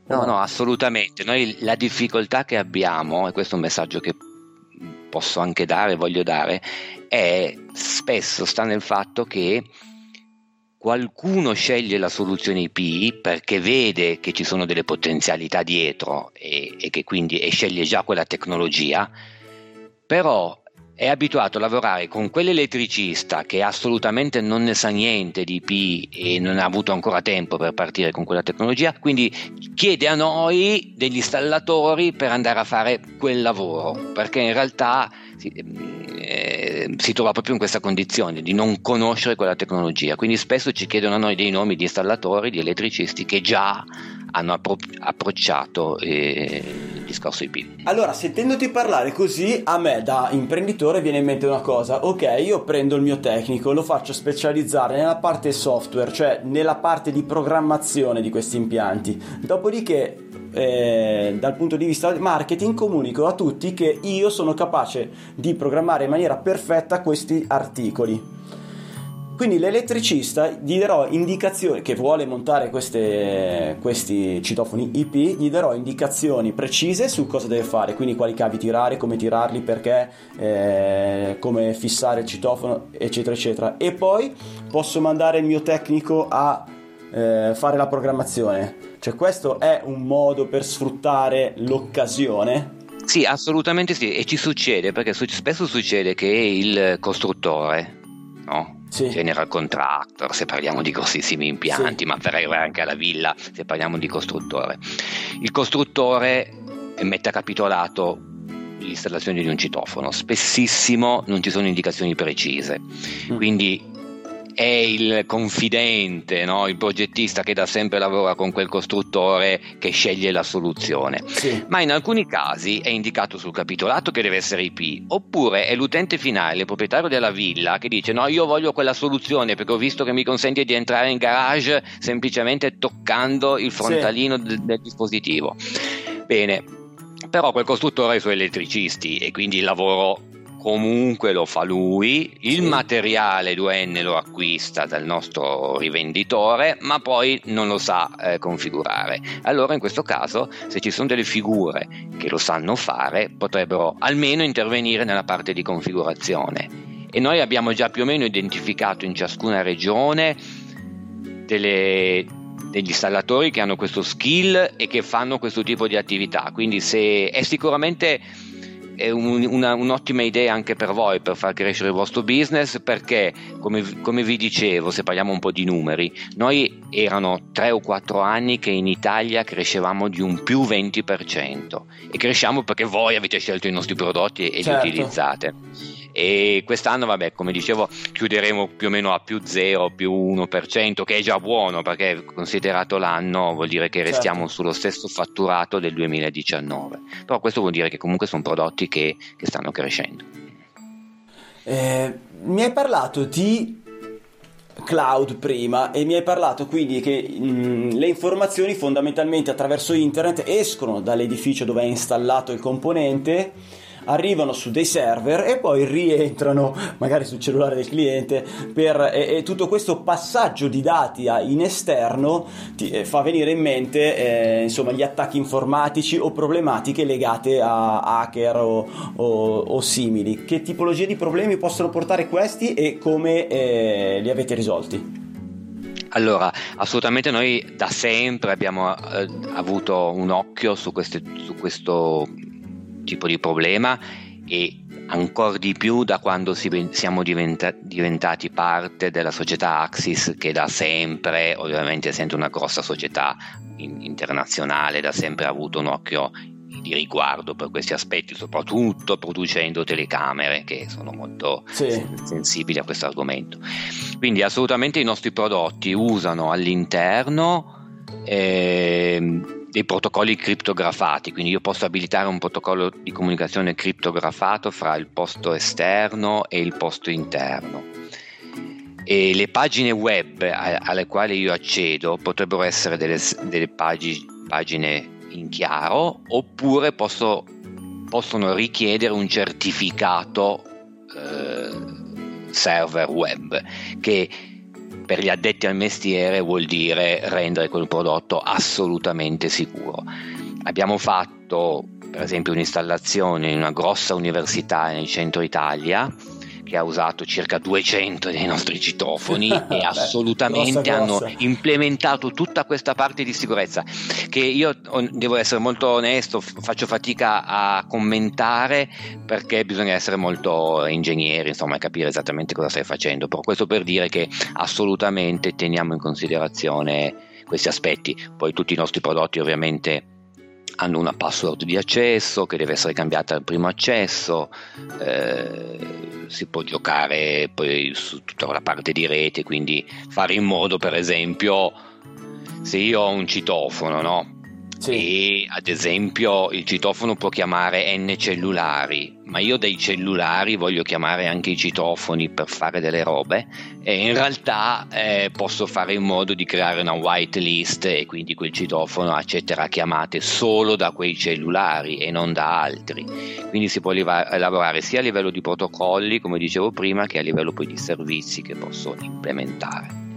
No, no, assolutamente. Noi la difficoltà che abbiamo, e questo è un messaggio che posso anche dare, voglio dare, è spesso sta nel fatto che qualcuno sceglie la soluzione IP perché vede che ci sono delle potenzialità dietro e, e che quindi e sceglie già quella tecnologia, però è abituato a lavorare con quell'elettricista che assolutamente non ne sa niente di IP e non ha avuto ancora tempo per partire con quella tecnologia, quindi chiede a noi degli installatori per andare a fare quel lavoro, perché in realtà eh, si trova proprio in questa condizione di non conoscere quella tecnologia. Quindi spesso ci chiedono a noi dei nomi di installatori, di elettricisti che già hanno appro- approcciato eh, il discorso IP. Allora, sentendoti parlare così, a me da imprenditore viene in mente una cosa, ok, io prendo il mio tecnico, lo faccio specializzare nella parte software, cioè nella parte di programmazione di questi impianti, dopodiché eh, dal punto di vista marketing comunico a tutti che io sono capace di programmare in maniera perfetta questi articoli quindi l'elettricista gli darò indicazioni, che vuole montare queste, questi citofoni IP, gli darò indicazioni precise su cosa deve fare, quindi quali cavi tirare, come tirarli, perché, eh, come fissare il citofono, eccetera, eccetera. E poi posso mandare il mio tecnico a eh, fare la programmazione. Cioè questo è un modo per sfruttare l'occasione sì, assolutamente sì, e ci succede perché spesso succede che il costruttore no? Sì. general contractor, se parliamo di grossissimi impianti, sì. ma per arrivare anche alla villa, se parliamo di costruttore. Il costruttore mette a capitolato l'installazione di un citofono, spessissimo non ci sono indicazioni precise, mm. quindi è il confidente, no? il progettista che da sempre lavora con quel costruttore che sceglie la soluzione. Sì. Ma in alcuni casi è indicato sul capitolato che deve essere IP, oppure è l'utente finale, il proprietario della villa, che dice no, io voglio quella soluzione perché ho visto che mi consente di entrare in garage semplicemente toccando il frontalino sì. del, del dispositivo. Bene, però quel costruttore ha i suoi elettricisti e quindi il lavoro comunque lo fa lui, il materiale 2N lo acquista dal nostro rivenditore, ma poi non lo sa eh, configurare. Allora in questo caso, se ci sono delle figure che lo sanno fare, potrebbero almeno intervenire nella parte di configurazione. E noi abbiamo già più o meno identificato in ciascuna regione delle, degli installatori che hanno questo skill e che fanno questo tipo di attività. Quindi se è sicuramente è un, una, un'ottima idea anche per voi per far crescere il vostro business perché come, come, vi dicevo se parliamo un po' di numeri noi erano 3 o 4 anni che in Italia crescevamo di un più 20% e cresciamo perché voi avete scelto i nostri prodotti e certo. li utilizzate e quest'anno vabbè come dicevo chiuderemo più o meno a più 0 più 1% che è già buono perché considerato l'anno vuol dire che restiamo certo. sullo stesso fatturato del 2019 però questo vuol dire che comunque sono prodotti che, che stanno crescendo eh, mi hai parlato di cloud prima e mi hai parlato quindi che mh, mm, le informazioni fondamentalmente attraverso internet escono dall'edificio dove è installato il componente arrivano su dei server e poi rientrano magari sul cellulare del cliente per, e, e tutto questo passaggio di dati in esterno ti eh, fa venire in mente eh, insomma gli attacchi informatici o problematiche legate a hacker o, o, o, simili che tipologie di problemi possono portare questi e come eh, li avete risolti? Allora, assolutamente noi da sempre abbiamo eh, avuto un occhio su, queste, su questo tipo di problema e ancora di più da quando si, siamo diventa, diventati parte della società Axis che da sempre, ovviamente essendo una grossa società in, internazionale, da sempre ha avuto un occhio di riguardo per questi aspetti, soprattutto producendo telecamere che sono molto sì. sensibili a questo argomento. Quindi assolutamente i nostri prodotti usano all'interno eh, dei protocolli criptografati, quindi io posso abilitare un protocollo di comunicazione criptografato fra il posto esterno e il posto interno. E le pagine web alle quali io accedo potrebbero essere delle, delle pagi, pagine in chiaro oppure posso, possono richiedere un certificato eh, server web che per gli addetti al mestiere vuol dire rendere quel prodotto assolutamente sicuro. Abbiamo fatto per esempio un'installazione in una grossa università nel centro Italia che ha usato circa 200 dei nostri citofoni e assolutamente grossa, hanno grossa. implementato tutta questa parte di sicurezza che io devo essere molto onesto, faccio fatica a commentare perché bisogna essere molto ingegneri, insomma, e capire esattamente cosa stai facendo, però questo per dire che assolutamente teniamo in considerazione questi aspetti. Poi tutti i nostri prodotti ovviamente hanno una password di accesso che deve essere cambiata al primo accesso, eh, si può giocare poi su tutta la parte di rete, quindi fare in modo per esempio se io ho un citofono, no? Sì. E ad esempio il citofono può chiamare N cellulari, ma io dai cellulari voglio chiamare anche i citofoni per fare delle robe e in realtà eh, posso fare in modo di creare una whitelist e quindi quel citofono accetterà chiamate solo da quei cellulari e non da altri. Quindi si può lavorare sia a livello di protocolli, come dicevo prima, che a livello poi di servizi che posso implementare.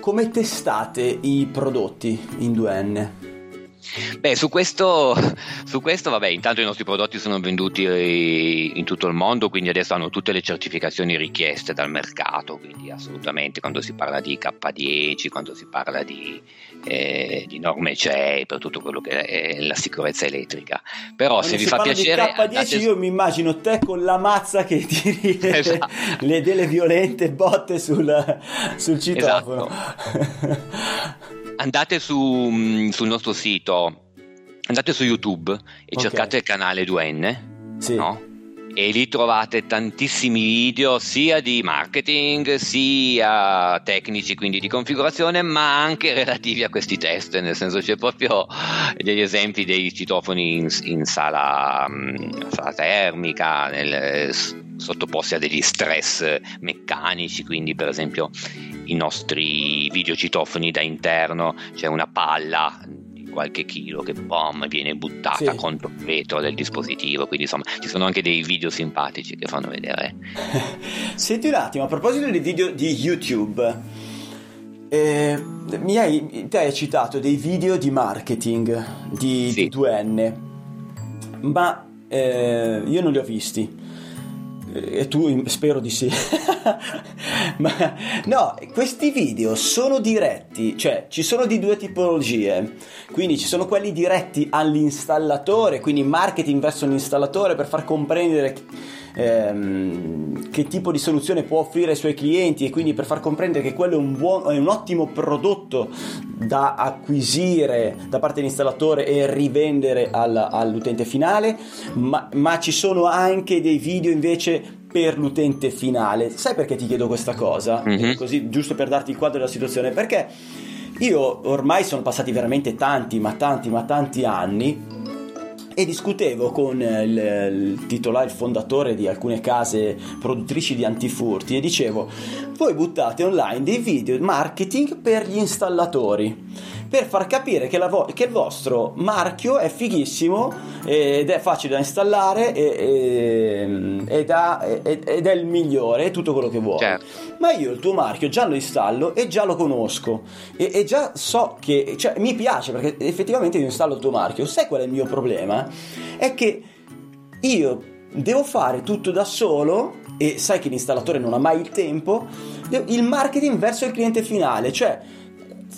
Come testate i prodotti in 2N? Beh, su questo, su questo, vabbè, intanto i nostri prodotti sono venduti eh, in tutto il mondo, quindi adesso hanno tutte le certificazioni richieste dal mercato, quindi assolutamente quando si parla di K10, quando si parla di, eh, di norme CE per tutto quello che è la sicurezza elettrica. Però quando se vi fa piacere... K10 andate... io mi immagino te con la mazza che tiri esatto. le, delle violente botte sul, sul citofono. Esatto. Andate su, mm, sul nostro sito, andate su YouTube e okay. cercate il canale 2N. Sì. No? e lì trovate tantissimi video sia di marketing sia tecnici quindi di configurazione ma anche relativi a questi test nel senso c'è proprio degli esempi dei citofoni in, in sala, mm, sala termica nel, sottoposti a degli stress meccanici quindi per esempio i nostri videocitofoni da interno, c'è una palla di qualche chilo che boom, viene buttata sì. contro il vetro del dispositivo, quindi insomma ci sono anche dei video simpatici che fanno vedere. Senti un attimo, a proposito dei video di YouTube, eh, mi hai, te hai citato dei video di marketing di, sì. di 2N, ma eh, io non li ho visti e tu spero di sì. Ma no, questi video sono diretti, cioè ci sono di due tipologie. Quindi ci sono quelli diretti all'installatore, quindi marketing verso l'installatore per far comprendere ehm, che tipo di soluzione può offrire ai suoi clienti e quindi per far comprendere che quello è un, buon, è un ottimo prodotto da acquisire da parte dell'installatore e rivendere al, all'utente finale, ma, ma ci sono anche dei video invece per l'utente finale. Sai perché ti chiedo questa cosa? Mm-hmm. Così giusto per darti il quadro della situazione, perché io ormai sono passati veramente tanti, ma tanti, ma tanti anni e discutevo con il, il, titolare, il fondatore di alcune case produttrici di antifurti e dicevo voi buttate online dei video marketing per gli installatori per far capire che, vo- che, il vostro marchio è fighissimo ed è facile da installare e, e, ed, ha, ed, è il migliore, è tutto quello che vuoi. Certo. Ma io il tuo marchio già lo installo e già lo conosco e, e già so che cioè, mi piace perché effettivamente io installo il tuo marchio. Sai qual è il mio problema? È che io devo fare tutto da solo e sai che l'installatore non ha mai il tempo, il marketing verso il cliente finale, cioè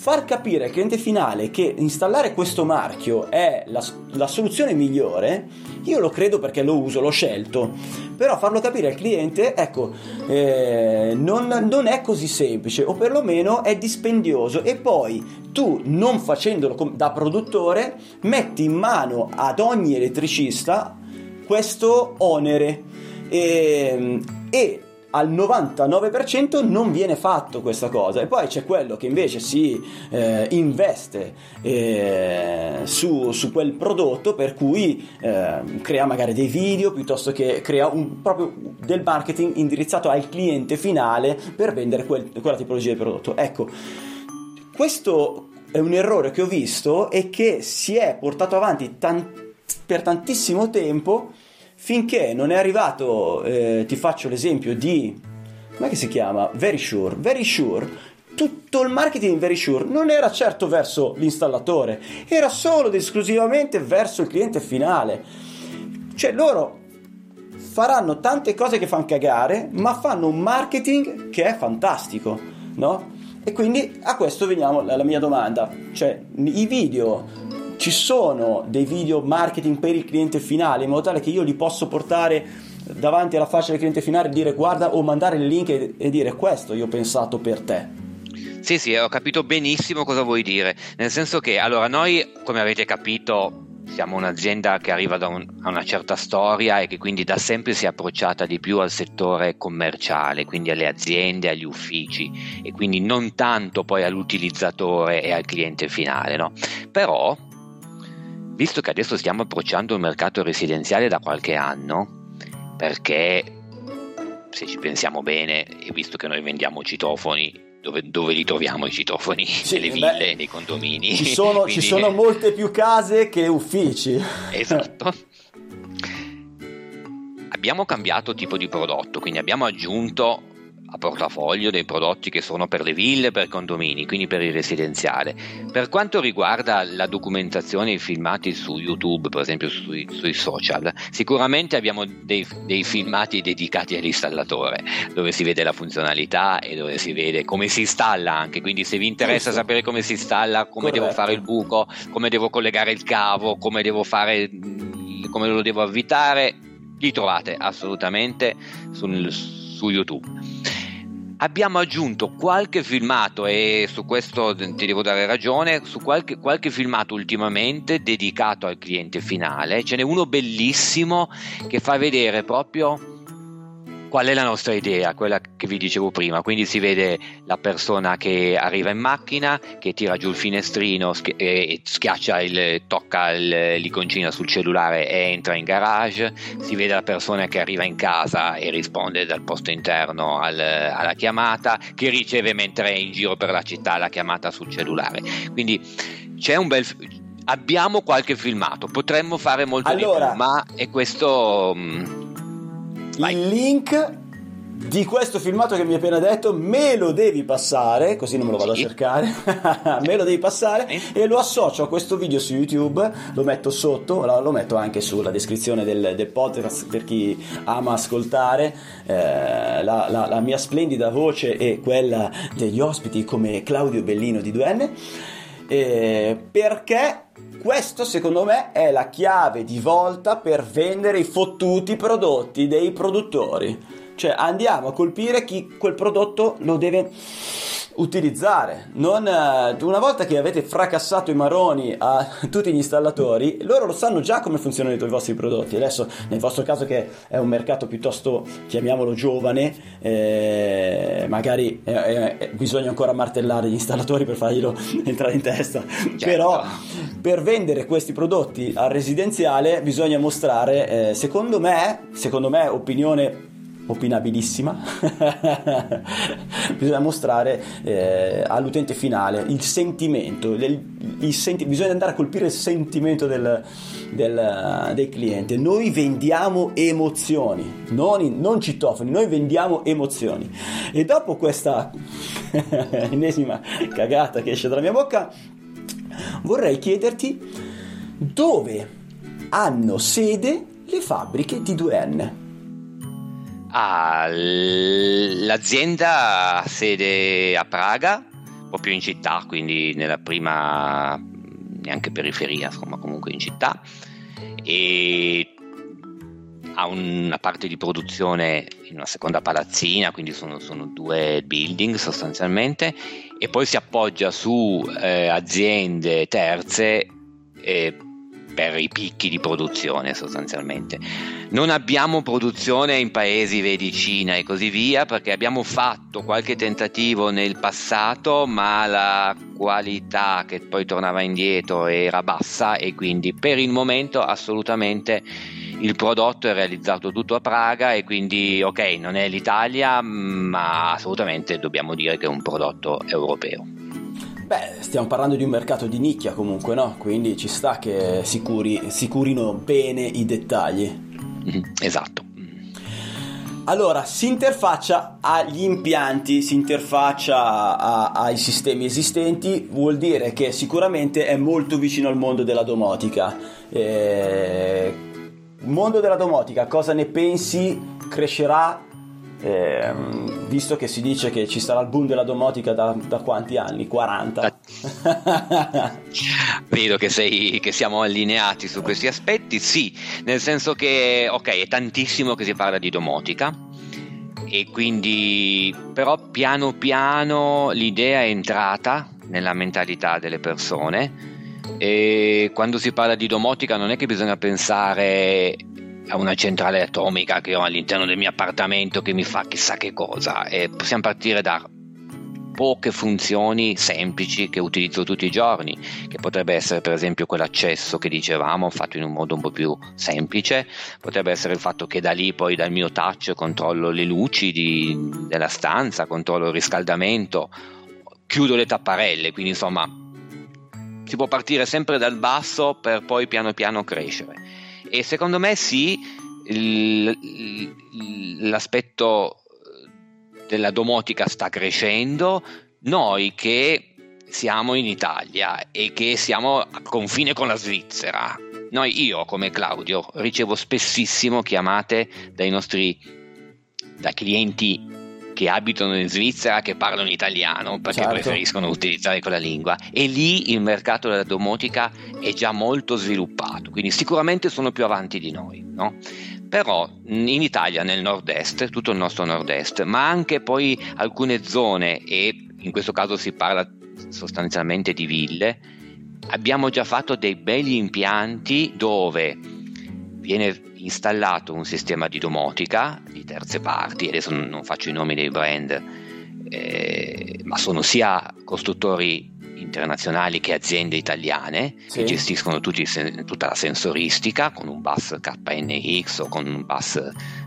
far capire al cliente finale che installare questo marchio è la, la, soluzione migliore, io lo credo perché lo uso, l'ho scelto, però farlo capire al cliente, ecco, eh, non, non, è così semplice o perlomeno è dispendioso. E poi tu non facendolo da produttore metti in mano ad ogni elettricista questo onere. E, e al 99% non viene fatto questa cosa. E poi c'è quello che invece si eh, investe eh, su, su, quel prodotto per cui eh, crea magari dei video piuttosto che crea un, proprio del marketing indirizzato al cliente finale per vendere quel, quella tipologia di prodotto. Ecco questo è un errore che ho visto e che si è portato avanti tan- per tantissimo tempo finché non è arrivato, eh, ti faccio l'esempio di, come si chiama? Very Sure. Very Sure, tutto il marketing Very Sure non era certo verso l'installatore, era solo ed esclusivamente verso il cliente finale. Cioè loro faranno tante cose che fanno cagare, ma fanno un marketing che è fantastico, no? E quindi a questo veniamo alla mia domanda, cioè i video ci sono dei video marketing per il cliente finale in modo tale che io li posso portare davanti alla faccia del cliente finale e dire guarda o mandare il link e, e dire questo io ho pensato per te. Sì, sì, ho capito benissimo cosa vuoi dire. Nel senso che, allora, noi, come avete capito, siamo un'azienda che arriva da un, una certa storia e che quindi da sempre si è approcciata di più al settore commerciale, quindi alle aziende, agli uffici e quindi non tanto poi all'utilizzatore e al cliente finale. No? Però, visto che adesso stiamo approcciando il mercato residenziale da qualche anno, perché se ci pensiamo bene, e visto che noi vendiamo citofoni dove, dove, li troviamo i citofoni? Sì, Nelle ville, beh, nei condomini. Ci sono, Quindi... ci sono molte più case che uffici. Esatto. abbiamo cambiato tipo di prodotto, quindi abbiamo aggiunto a portafoglio dei prodotti che sono per le ville, per condomini, quindi per il residenziale. Per quanto riguarda la documentazione e i filmati su YouTube, per esempio sui, sui social, sicuramente abbiamo dei, dei, filmati dedicati all'installatore, dove si vede la funzionalità e dove si vede come si installa anche, quindi se vi interessa Giusto. sapere come si installa, come Corretto. devo fare il buco, come devo collegare il cavo, come devo fare come lo devo avvitare, li trovate assolutamente sul, su YouTube. Abbiamo aggiunto qualche filmato e su questo ti devo dare ragione, su qualche, qualche filmato ultimamente dedicato al cliente finale, ce n'è uno bellissimo che fa vedere proprio qual è la nostra idea, quella che vi dicevo prima. Quindi si vede la persona che arriva in macchina, che tira giù il finestrino e schiaccia il, tocca l'iconcina sul cellulare e entra in garage. Si vede la persona che arriva in casa e risponde dal posto interno al, alla chiamata, che riceve mentre è in giro per la città la chiamata sul cellulare. Quindi c'è un bel abbiamo qualche filmato, potremmo fare molto allora, di più, ma è questo mm, Vai. Il link di questo filmato che mi hai appena detto me lo devi passare, così non me lo vado sì. a cercare, me lo devi passare e lo associo a questo video su YouTube, lo metto sotto, lo metto anche sulla descrizione del, del podcast per chi ama ascoltare eh, la, la, la, mia splendida voce e quella degli ospiti come Claudio Bellino di 2N, eh, perché questo secondo me è la chiave di volta per vendere i fottuti prodotti dei produttori. Cioè andiamo a colpire chi quel prodotto lo deve utilizzare. Non, eh, una volta che avete fracassato i maroni a tutti gli installatori, loro lo sanno già come funzionano i vostri prodotti. Adesso, nel vostro caso, che è un mercato piuttosto, chiamiamolo giovane, eh, magari eh, eh, bisogna ancora martellare gli installatori per farglielo entrare in testa. Certo. Però per vendere questi prodotti al residenziale bisogna mostrare, eh, secondo me, secondo me, opinione opinabilissima, bisogna mostrare eh, all'utente finale il sentimento, il, il senti- bisogna andare a colpire il sentimento del, del, del cliente. Noi vendiamo emozioni, non, non citofoni, noi vendiamo emozioni. E dopo questa ennesima cagata che esce dalla mia bocca, vorrei chiederti dove hanno sede le fabbriche di 2N. Ah, l'azienda ha sede a Praga, proprio in città, quindi nella prima, neanche periferia, insomma comunque in città, e ha una parte di produzione in una seconda palazzina, quindi sono, sono due building sostanzialmente, e poi si appoggia su eh, aziende terze eh, per i picchi di produzione sostanzialmente. Non abbiamo produzione in paesi, vedi Cina e così via, perché abbiamo fatto qualche tentativo nel passato, ma la qualità che poi tornava indietro era bassa e quindi per il momento assolutamente il prodotto è realizzato tutto a Praga e quindi ok, non è l'Italia, ma assolutamente dobbiamo dire che è un prodotto europeo. Beh, stiamo parlando di un mercato di nicchia comunque, no? Quindi ci sta che si, curi, si curino bene i dettagli. Mm-hmm, esatto. Allora, si interfaccia agli impianti, si interfaccia a, ai sistemi esistenti, vuol dire che sicuramente è molto vicino al mondo della domotica. Eh, mondo della domotica, cosa ne pensi? Crescerà eh, visto che si dice che ci sarà il boom della domotica da, da quanti anni? 40. Vedo che, sei, che siamo allineati su questi aspetti, sì, nel senso che ok, è tantissimo che si parla di domotica e quindi però piano piano l'idea è entrata nella mentalità delle persone E quando si parla di domotica non è che bisogna pensare a una centrale atomica che ho all'interno del mio appartamento che mi fa chissà che cosa. E possiamo partire da poche funzioni semplici che utilizzo tutti i giorni, che potrebbe essere per esempio quell'accesso che dicevamo fatto in un modo un po' più semplice, potrebbe essere il fatto che da lì poi dal mio touch controllo le luci di, della stanza, controllo il riscaldamento, chiudo le tapparelle, quindi insomma si può partire sempre dal basso per poi piano piano crescere. E secondo me sì, l'aspetto della domotica sta crescendo, noi che siamo in Italia e che siamo a confine con la Svizzera, noi, io come Claudio, ricevo spessissimo chiamate dai nostri da clienti che abitano in Svizzera che parlano italiano perché certo. preferiscono utilizzare quella lingua e lì il mercato della domotica è già molto sviluppato quindi sicuramente sono più avanti di noi no? però in Italia nel nord-est tutto il nostro nord-est ma anche poi alcune zone e in questo caso si parla sostanzialmente di ville abbiamo già fatto dei belli impianti dove viene installato un sistema di domotica di terze parti, adesso non faccio i nomi dei brand, eh, ma sono sia costruttori internazionali che aziende italiane sì. che gestiscono tutti, tutta la sensoristica con un bus KNX o con un bus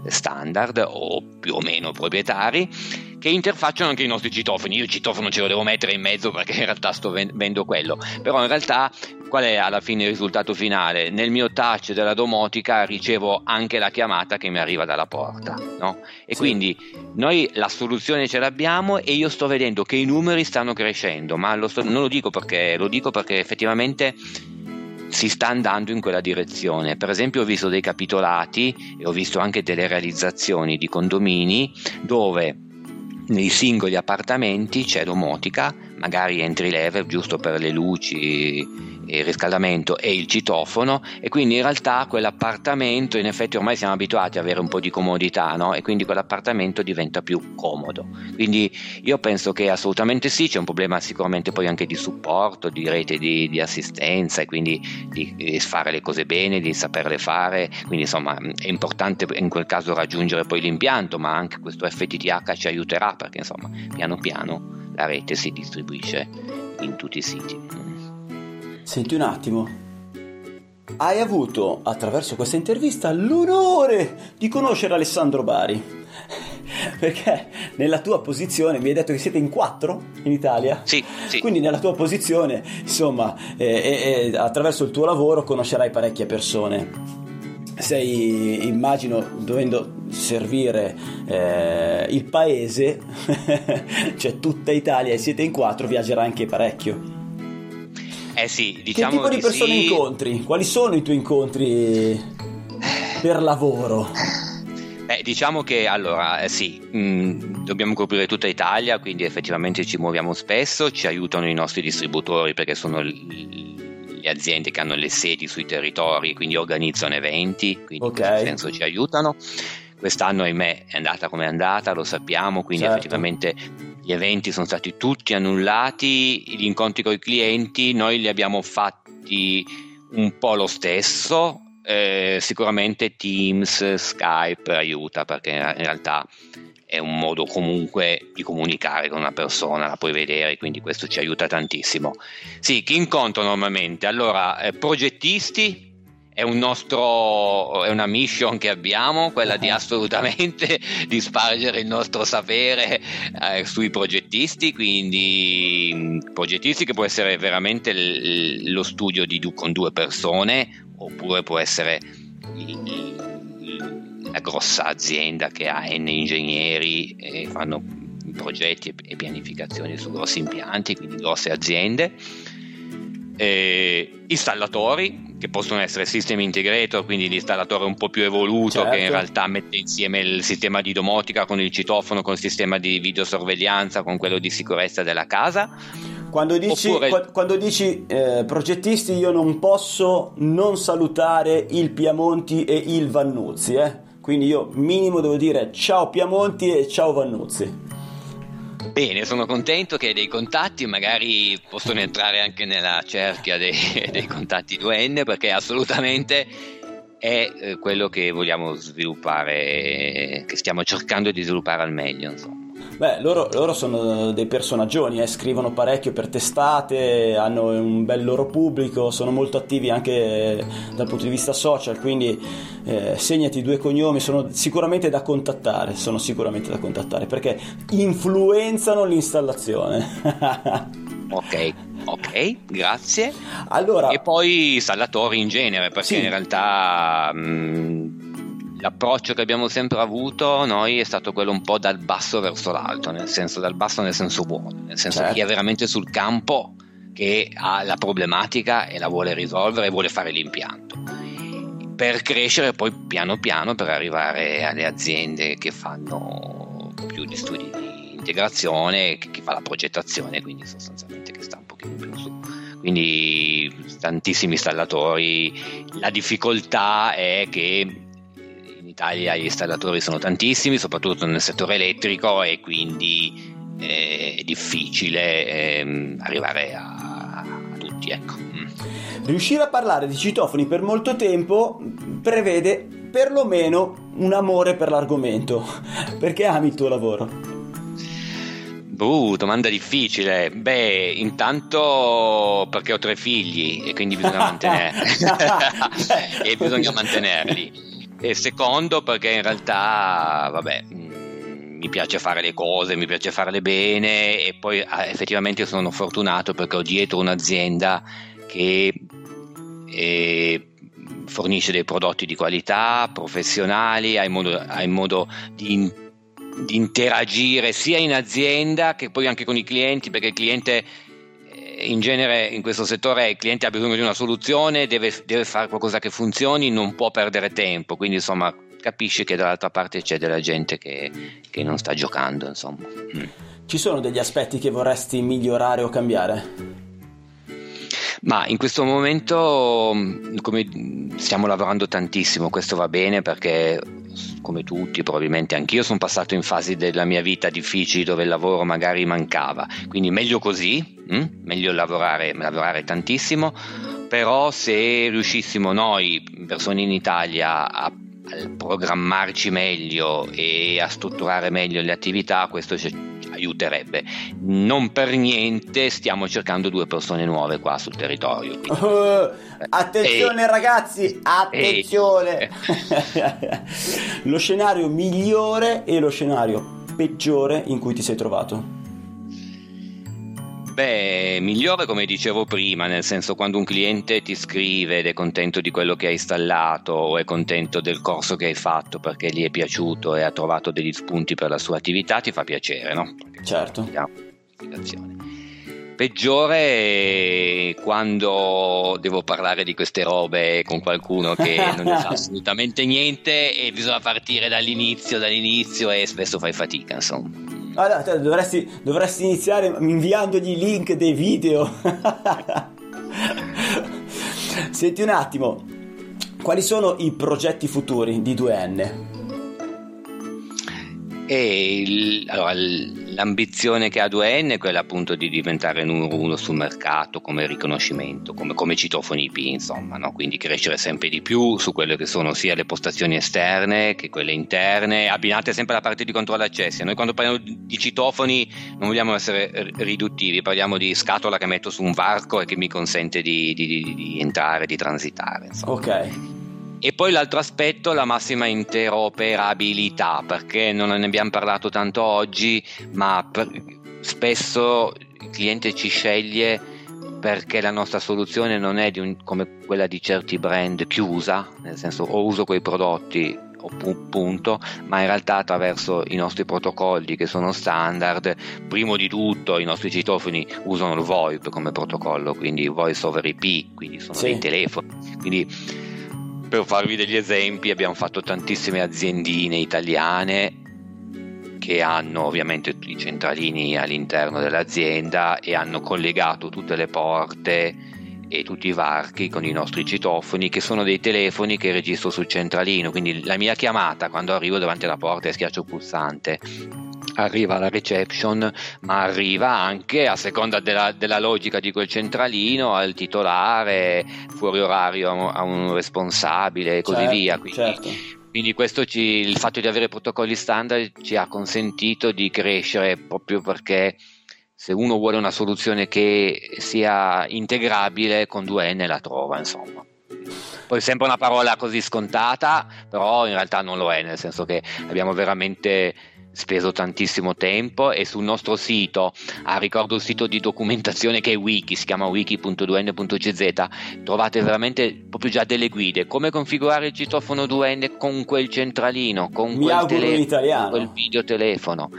standard o più o meno proprietari che interfacciano anche i nostri citofoni. Io il citofono ce lo devo mettere in mezzo perché in realtà sto vendo quello, però in realtà qual è alla fine il risultato finale? Nel mio touch della domotica ricevo anche la chiamata che mi arriva dalla porta, no? E sì. quindi noi la soluzione ce l'abbiamo e io sto vedendo che i numeri stanno crescendo, ma lo sto, non lo dico perché lo dico perché effettivamente si sta andando in quella direzione. Per esempio ho visto dei capitolati e ho visto anche delle realizzazioni di condomini dove nei singoli appartamenti c'è domotica, magari entry level giusto per le luci il riscaldamento e il citofono e quindi in realtà quell'appartamento in effetti ormai siamo abituati ad avere un po' di comodità no? e quindi quell'appartamento diventa più comodo. Quindi io penso che assolutamente sì c'è un problema sicuramente poi anche di supporto di rete di, di assistenza e quindi di, di, fare le cose bene di saperle fare. Quindi insomma è importante in quel caso raggiungere poi l'impianto ma anche questo FTTH ci aiuterà perché insomma piano piano la rete si distribuisce in tutti i siti Senti un attimo. Hai avuto attraverso questa intervista l'onore di conoscere Alessandro Bari. Perché nella tua posizione mi hai detto che siete in quattro in Italia? Sì, sì. Quindi nella tua posizione, insomma, eh, eh, attraverso il tuo lavoro conoscerai parecchie persone. Sei, immagino, dovendo servire eh, il paese, cioè tutta Italia e siete in quattro, viaggerai anche parecchio. Eh sì, diciamo che tipo di persone sì. incontri? Quali sono i tuoi incontri per lavoro? Beh, diciamo che allora eh, sì, mh, mm, dobbiamo coprire tutta Italia, quindi effettivamente ci muoviamo spesso, ci aiutano i nostri distributori perché sono l- le aziende che hanno le sedi sui territori, quindi organizzano eventi, quindi okay. in questo senso ci aiutano. Quest'anno, ahimè, è andata come è andata, lo sappiamo, quindi certo. effettivamente gli eventi sono stati tutti annullati, gli incontri con i clienti noi li abbiamo fatti un po' lo stesso, eh, sicuramente Teams, Skype aiuta perché in realtà è un modo comunque di comunicare con una persona, la puoi vedere, quindi questo ci aiuta tantissimo. Sì, chi incontro normalmente? Allora, eh, progettisti, è, un nostro, è una mission che abbiamo, quella di assolutamente di spargere il nostro sapere eh, sui progettisti, quindi progettisti che può essere veramente l- lo studio di, con due persone oppure può essere la grossa azienda che ha N ingegneri e fanno progetti e pianificazioni su grossi impianti, quindi grosse aziende. E installatori che possono essere system integrator, quindi l'installatore un po' più evoluto certo. che in realtà mette insieme il sistema di domotica con il citofono, con il sistema di videosorveglianza, con quello di sicurezza della casa. Quando dici, Oppure... quando dici eh, progettisti io non posso non salutare il Piamonti e il Vannuzzi, eh? quindi io minimo devo dire ciao Piamonti e ciao Vannuzzi. Bene, sono contento che dei contatti, magari possono entrare anche nella cerchia dei, dei contatti 2N perché assolutamente è eh, quello che vogliamo sviluppare, che stiamo cercando di sviluppare al meglio. Insomma. Beh, loro, loro, sono dei personaggioni, eh, scrivono parecchio per testate, hanno un bel loro pubblico, sono molto attivi anche dal punto di vista social, quindi eh, segnati due cognomi, sono sicuramente da contattare, sono sicuramente da contattare perché influenzano l'installazione. ok, ok, grazie. Allora, e poi installatori in genere, perché sì. in realtà... Mh, mm, l'approccio che abbiamo sempre avuto noi è stato quello un po' dal basso verso l'alto, nel senso dal basso nel senso buono, nel senso certo. chi è veramente sul campo che ha la problematica e la vuole risolvere e vuole fare l'impianto. Per crescere poi piano piano per arrivare alle aziende che fanno più di studi di integrazione, chi fa la progettazione, quindi sostanzialmente che sta un pochino più su. Quindi tantissimi installatori, la difficoltà è che Italia gli installatori sono tantissimi, soprattutto nel settore elettrico e quindi eh, è difficile eh, arrivare a, a tutti. Ecco. Mm. Riuscire a parlare di citofoni per molto tempo prevede perlomeno un amore per l'argomento. Perché ami il tuo lavoro? Uh, domanda difficile. Beh, intanto perché ho tre figli e quindi bisogna mantenerli. e bisogna mantenerli. E secondo perché in realtà, vabbè, mm, mi piace fare le cose, mi piace farle bene e poi ah, effettivamente sono fortunato perché ho dietro un'azienda che eh, fornisce dei prodotti di qualità, professionali, hai modo, hai modo di, di interagire sia in azienda che poi anche con i clienti perché il cliente in genere in questo settore il cliente ha bisogno di una soluzione, deve, deve fare qualcosa che funzioni, non può perdere tempo, quindi insomma capisci che dall'altra parte c'è della gente che, che non sta giocando. Insomma. Mm. Ci sono degli aspetti che vorresti migliorare o cambiare? Ma in questo momento come stiamo lavorando tantissimo, questo va bene perché come tutti, probabilmente anch'io sono passato in fasi della mia vita difficili dove il lavoro magari mancava, quindi meglio così, hm? meglio lavorare, lavorare tantissimo, però se riuscissimo noi, persone in Italia, a programmarci meglio e a strutturare meglio le attività, questo ci aiuterebbe. Non per niente stiamo cercando due persone nuove qua sul territorio. Uh, attenzione e, ragazzi, attenzione! E... lo scenario migliore e lo scenario peggiore in cui ti sei trovato? Beh, migliore come dicevo prima, nel senso quando un cliente ti scrive ed è contento di quello che hai installato o è contento del corso che hai fatto perché gli è piaciuto e ha trovato degli spunti per la sua attività, ti fa piacere, no? Certo. Peggiore quando devo parlare di queste robe con qualcuno che non ne sa assolutamente niente e bisogna partire dall'inizio, dall'inizio e spesso fai fatica, insomma. Allora, dovresti, dovresti iniziare inviandogli link dei video. Senti un attimo, quali sono i progetti futuri di 2N? E il, allora, l'ambizione che ha 2N è quella appunto di diventare numero uno sul mercato come riconoscimento, come, come citofoni IP, insomma, no? quindi crescere sempre di più su quelle che sono sia le postazioni esterne che quelle interne, abbinate sempre alla parte di controllo accessi. Noi quando parliamo di citofoni non vogliamo essere riduttivi, parliamo di scatola che metto su un varco e che mi consente di, di, di, di entrare, di transitare. Insomma. Ok. E poi l'altro aspetto, la massima interoperabilità, perché non ne abbiamo parlato tanto oggi, ma per, spesso il cliente ci sceglie perché la nostra soluzione non è un, come quella di certi brand chiusa, nel senso o uso quei prodotti o punto, ma in realtà attraverso i nostri protocolli che sono standard, primo di tutto i nostri citofoni usano il VoIP come protocollo, quindi Voice over IP, quindi sono sì. dei telefoni. Quindi per farvi degli esempi abbiamo fatto tantissime aziendine italiane che hanno ovviamente i centralini all'interno dell'azienda e hanno collegato tutte le porte e tutti i varchi con i nostri citofoni che sono dei telefoni che registro sul centralino quindi la mia chiamata quando arrivo davanti alla porta e schiaccio il pulsante arriva alla reception, ma arriva anche a seconda della, della logica di quel centralino al titolare, fuori orario a un responsabile e così certo, via. Quindi, certo. quindi questo ci, il fatto di avere protocolli standard ci ha consentito di crescere proprio perché se uno vuole una soluzione che sia integrabile con 2N la trova, insomma. Poi sembra una parola così scontata, però in realtà non lo è, nel senso che abbiamo veramente speso tantissimo tempo e sul nostro sito, ah, ricordo il sito di documentazione che è wiki, si chiama wiki.2n.cz, trovate veramente proprio già delle guide, come configurare il citofono 2n con quel centralino, con Mi quel, telefono, italiano. quel videotelefono.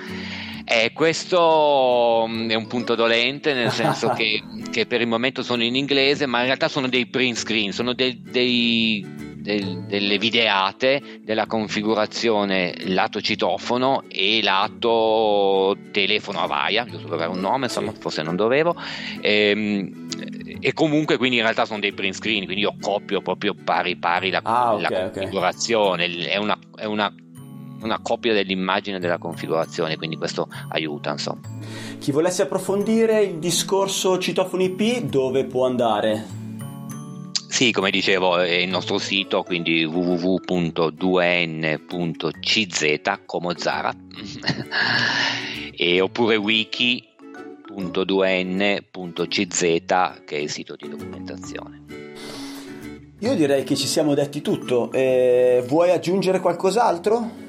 Eh, questo mm, è un punto dolente, nel senso che, che per il momento sono in inglese, ma in realtà sono dei print screen, sono dei, dei- del- delle videate della configurazione lato citofono e lato telefono a vaia, giusto per avere un nome, insomma, forse non dovevo. Ehm, e comunque quindi in realtà sono dei print screen, quindi io copio proprio pari pari la, Ah, ok, la configurazione, è una, è una una copia dell'immagine della configurazione, quindi questo aiuta, insomma. Chi volesse approfondire il discorso citofono IP, dove può andare? Sì, come dicevo, è il nostro sito, quindi www.2n.cz come Zara e oppure wiki.2n.cz che è il sito di documentazione. Io direi che ci siamo detti tutto. Eh, vuoi aggiungere qualcos'altro?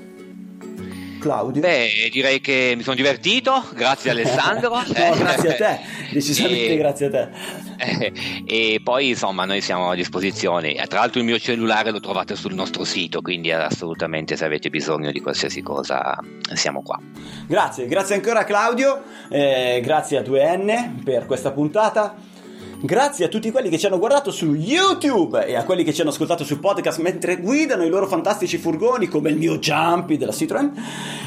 Claudio? Beh, direi che mi sono divertito, grazie Alessandro. no, grazie a te, decisamente E- grazie a te. Eh, e poi insomma noi siamo a disposizione Eh, tra l'altro il mio cellulare lo trovate sul nostro sito quindi assolutamente se avete bisogno di qualsiasi cosa siamo qua Grazie, grazie ancora Claudio, eh, grazie a 2N per questa puntata. Grazie a tutti quelli che ci hanno guardato su YouTube e a quelli che ci hanno ascoltato su podcast mentre guidano i loro fantastici furgoni come il mio Jumpy della Citroen.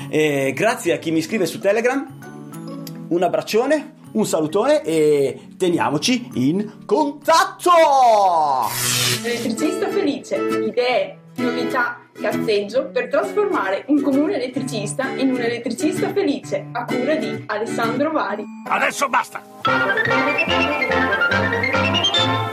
E grazie a chi mi scrive su Telegram. Un abbraccione, un salutone e teniamoci in contatto! Elettricista felice, idee, novità, cazzeggio per trasformare un comune elettricista in un elettricista felice a cura di Alessandro Vari. Adesso basta!